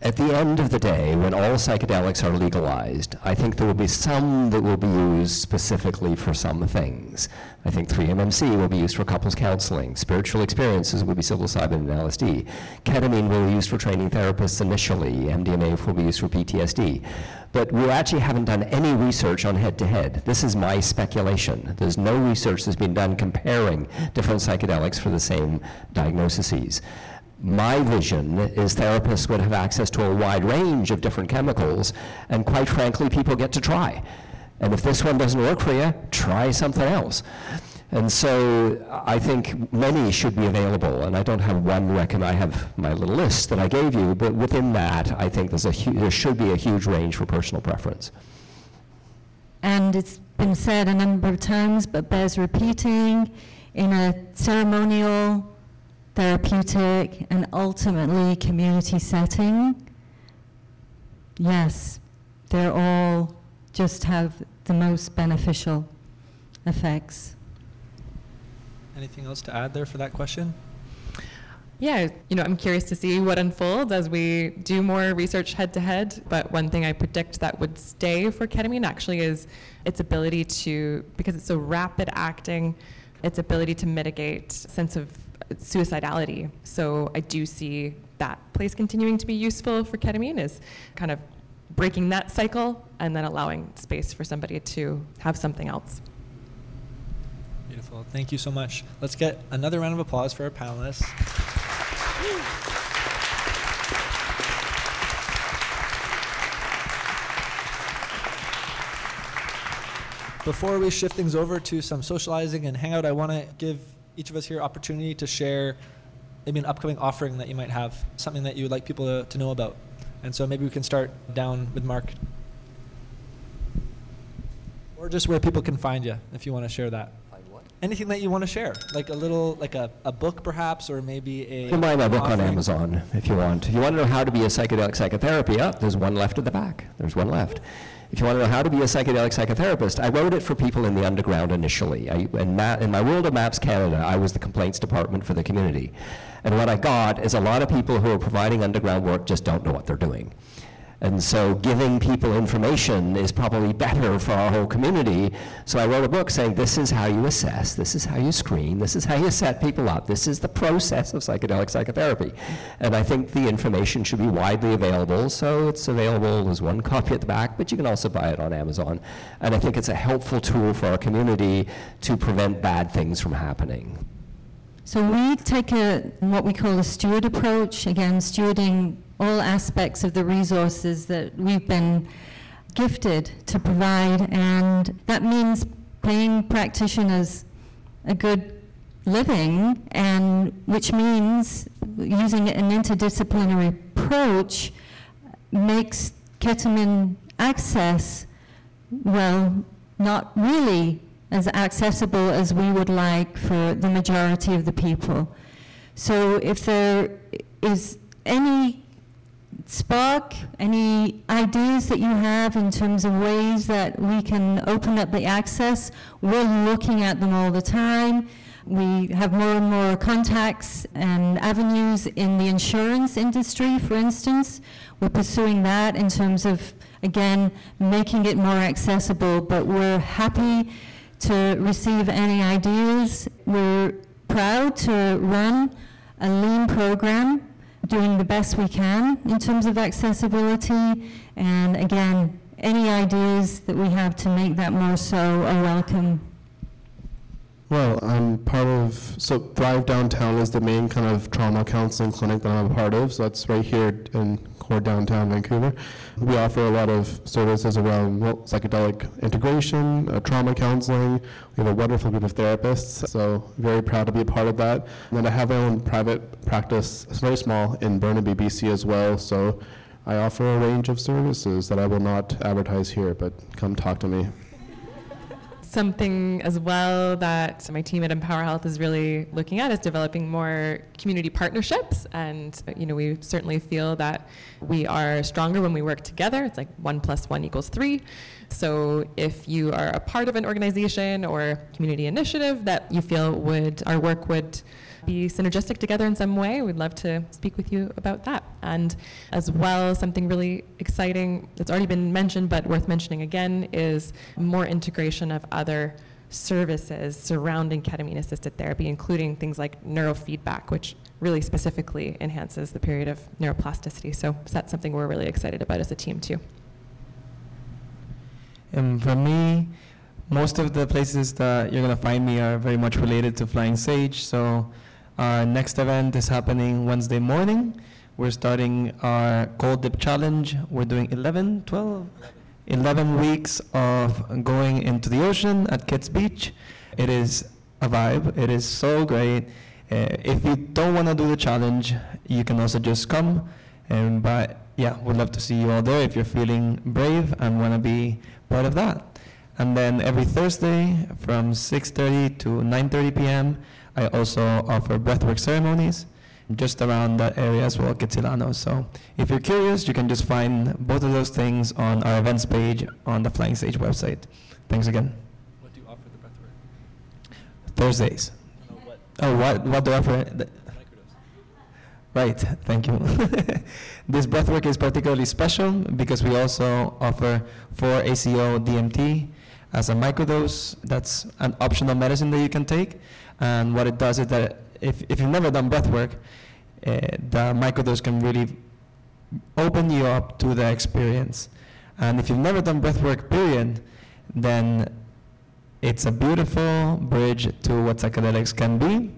At the end of the day, when all psychedelics are legalized, I think there will be some that will be used specifically for some things. I think 3-MMC will be used for couples counseling. Spiritual experiences will be psilocybin and LSD. Ketamine will be used for training therapists initially. MDMA will be used for PTSD. But we actually haven't done any research on head-to-head. This is my speculation. There's no research that's been done comparing different psychedelics for the same diagnoses my vision is therapists would have access to a wide range of different chemicals, and quite frankly, people get to try. And if this one doesn't work for you, try something else. And so I think many should be available, and I don't have one recommend. I have my little list that I gave you, but within that, I think there's a hu- there should be a huge range for personal preference. And it's been said a number of times, but bears repeating, in a ceremonial, therapeutic, and ultimately community setting, yes, they're all just have the most beneficial effects. Anything else to add there for that question? Yeah, you know, I'm curious to see what unfolds as we do more research head to head. But one thing I predict that would stay for ketamine actually is its ability to, because it's so rapid acting, its ability to mitigate sense of suicidality. So I do see that place continuing to be useful for ketamine is kind of breaking that cycle and then allowing space for somebody to have something else. Beautiful. Thank you so much. Let's get another round of applause for our panelists. Before we shift things over to some socializing and hangout, I want to give each of us here opportunity to share maybe an upcoming offering that you might have, something that you would like people to, to know about. And so maybe we can start down with Mark. Or just where people can find you, if you want to share that. Anything that you want to share, like a little, like a, a book perhaps, or maybe a. You can buy my book on. Amazon if you want. If you want to know how to be a psychedelic psychotherapy, oh, there's one left at the back. There's one left. If you want to know how to be a psychedelic psychotherapist, I wrote it for people in the underground initially. I, in, ma- in my world of Maps Canada, I was the complaints department for the community. And what I got is a lot of people who are providing underground work just don't know what they're doing. And so giving people information is probably better for our whole community. So I wrote a book saying this is how you assess, this is how you screen, this is how you set people up, this is the process of psychedelic psychotherapy. And I think the information should be widely available. So it's available, there's one copy at the back, but you can also buy it on Amazon. And I think it's a helpful tool for our community to prevent bad things from happening. So we take a what we call a steward approach, again, stewarding all aspects of the resources that we've been gifted to provide, and that means paying practitioners a good living, and which means using an interdisciplinary approach makes ketamine access, well, not really as accessible as we would like for the majority of the people. So if there is any spark, any ideas that you have in terms of ways that we can open up the access, we're looking at them all the time. We have more and more contacts and avenues in the insurance industry, for instance. We're pursuing that in terms of, again, making it more accessible, but we're happy to receive any ideas. We're proud to run a lean program, doing the best we can in terms of accessibility. And again, any ideas that we have to make that more so are welcome. Well, I'm part of, so Thrive Downtown is the main kind of trauma counseling clinic that I'm a part of. So that's right here in core downtown Vancouver. We offer a lot of services around psychedelic integration, uh, trauma counseling. We have a wonderful group of therapists, so very proud to be a part of that. And then I have my own private practice, it's very small, in Burnaby, BC as well. So I offer a range of services that I will not advertise here, but come talk to me. Something as well that my team at Empower Health is really looking at is developing more community partnerships. And, you know, we certainly feel that we are stronger when we work together. It's like one plus one equals three. So if you are a part of an organization or community initiative that you feel would, our work would be synergistic together in some way, we'd love to speak with you about that. And as well, something really exciting that's already been mentioned but worth mentioning again is more integration of other services surrounding ketamine assisted therapy, including things like neurofeedback, which really specifically enhances the period of neuroplasticity. So that's something we're really excited about as a team, too. And for me, most of the places that you're going to find me are very much related to Flying Sage. So our next event is happening Wednesday morning. We're starting our Cold Dip Challenge. We're doing 11, 12, 11 weeks of going into the ocean at Kits Beach. It is a vibe. It is so great. Uh, if you don't want to do the challenge, you can also just come. And but yeah, we'd love to see you all there if you're feeling brave and want to be part of that. And then every Thursday from 6:30 to 9:30 p.m., I also offer breathwork ceremonies just around that area as well, Kitsilano. So if you're curious, you can just find both of those things on our events page on the Flying Sage website. Thanks again. What do you offer the breathwork? Thursdays. No, what? Oh, what what do I offer? The- Right, thank you. this breathwork is particularly special because we also offer 4-AcO-DMT as a microdose. That's an optional medicine that you can take. And what it does is that if, if you've never done breathwork, uh, the microdose can really open you up to the experience. And if you've never done breathwork, period, then it's a beautiful bridge to what psychedelics can be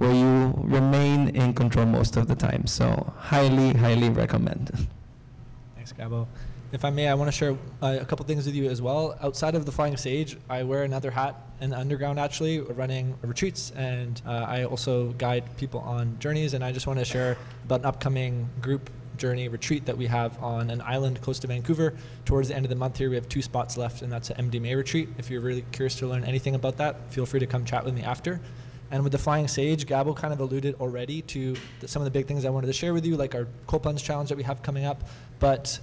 where you remain in control most of the time. So, highly, highly recommend. Thanks, Gabo. If I may, I want to share uh, a couple things with you as well. Outside of the Flying Sage, I wear another hat in the underground, actually, running retreats, and uh, I also guide people on journeys. And I just want to share about an upcoming group journey retreat that we have on an island close to Vancouver. Towards the end of the month here, we have two spots left, and that's an MDMA retreat. If you're really curious to learn anything about that, feel free to come chat with me after. And with the Flying Sage, Gabo kind of alluded already to the, some of the big things I wanted to share with you, like our cold plunge challenge that we have coming up. But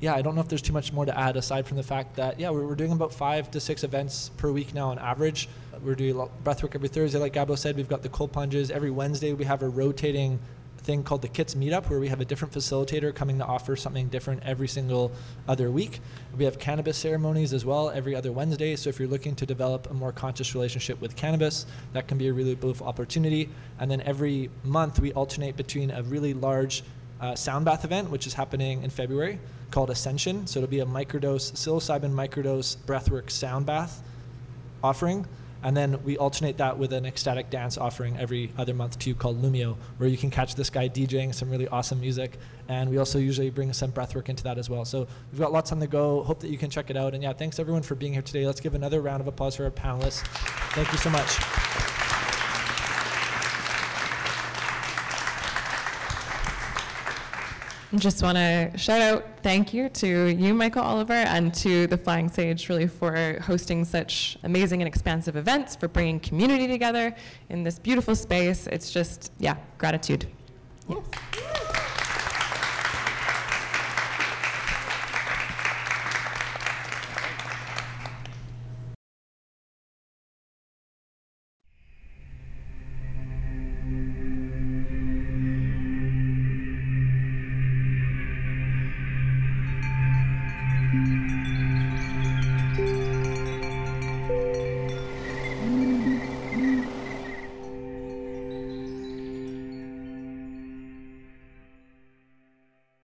yeah, I don't know if there's too much more to add aside from the fact that, yeah, we're, doing about five to six events per week now on average. We're doing breathwork every Thursday, like Gabo said. We've got the cold plunges. Every Wednesday, we have a rotating thing called the Kits Meetup, where we have a different facilitator coming to offer something different every single other week. We have cannabis ceremonies as well every other Wednesday. So if you're looking to develop a more conscious relationship with cannabis, that can be a really beautiful opportunity. And then every month, we alternate between a really large uh, sound bath event, which is happening in February, called Ascension. So it'll be a microdose, psilocybin microdose breathwork sound bath offering. And then we alternate that with an ecstatic dance offering every other month too called Lumio, where you can catch this guy DJing some really awesome music. And we also usually bring some breathwork into that as well. So we've got lots on the go. Hope that you can check it out. And yeah, thanks everyone for being here today. Let's give another round of applause for our panelists. Thank you so much. Just want to shout out thank you to you, Michael Oliver, and to the Flying Sage really for hosting such amazing and expansive events, for bringing community together in this beautiful space. It's just, yeah, gratitude. Yeah.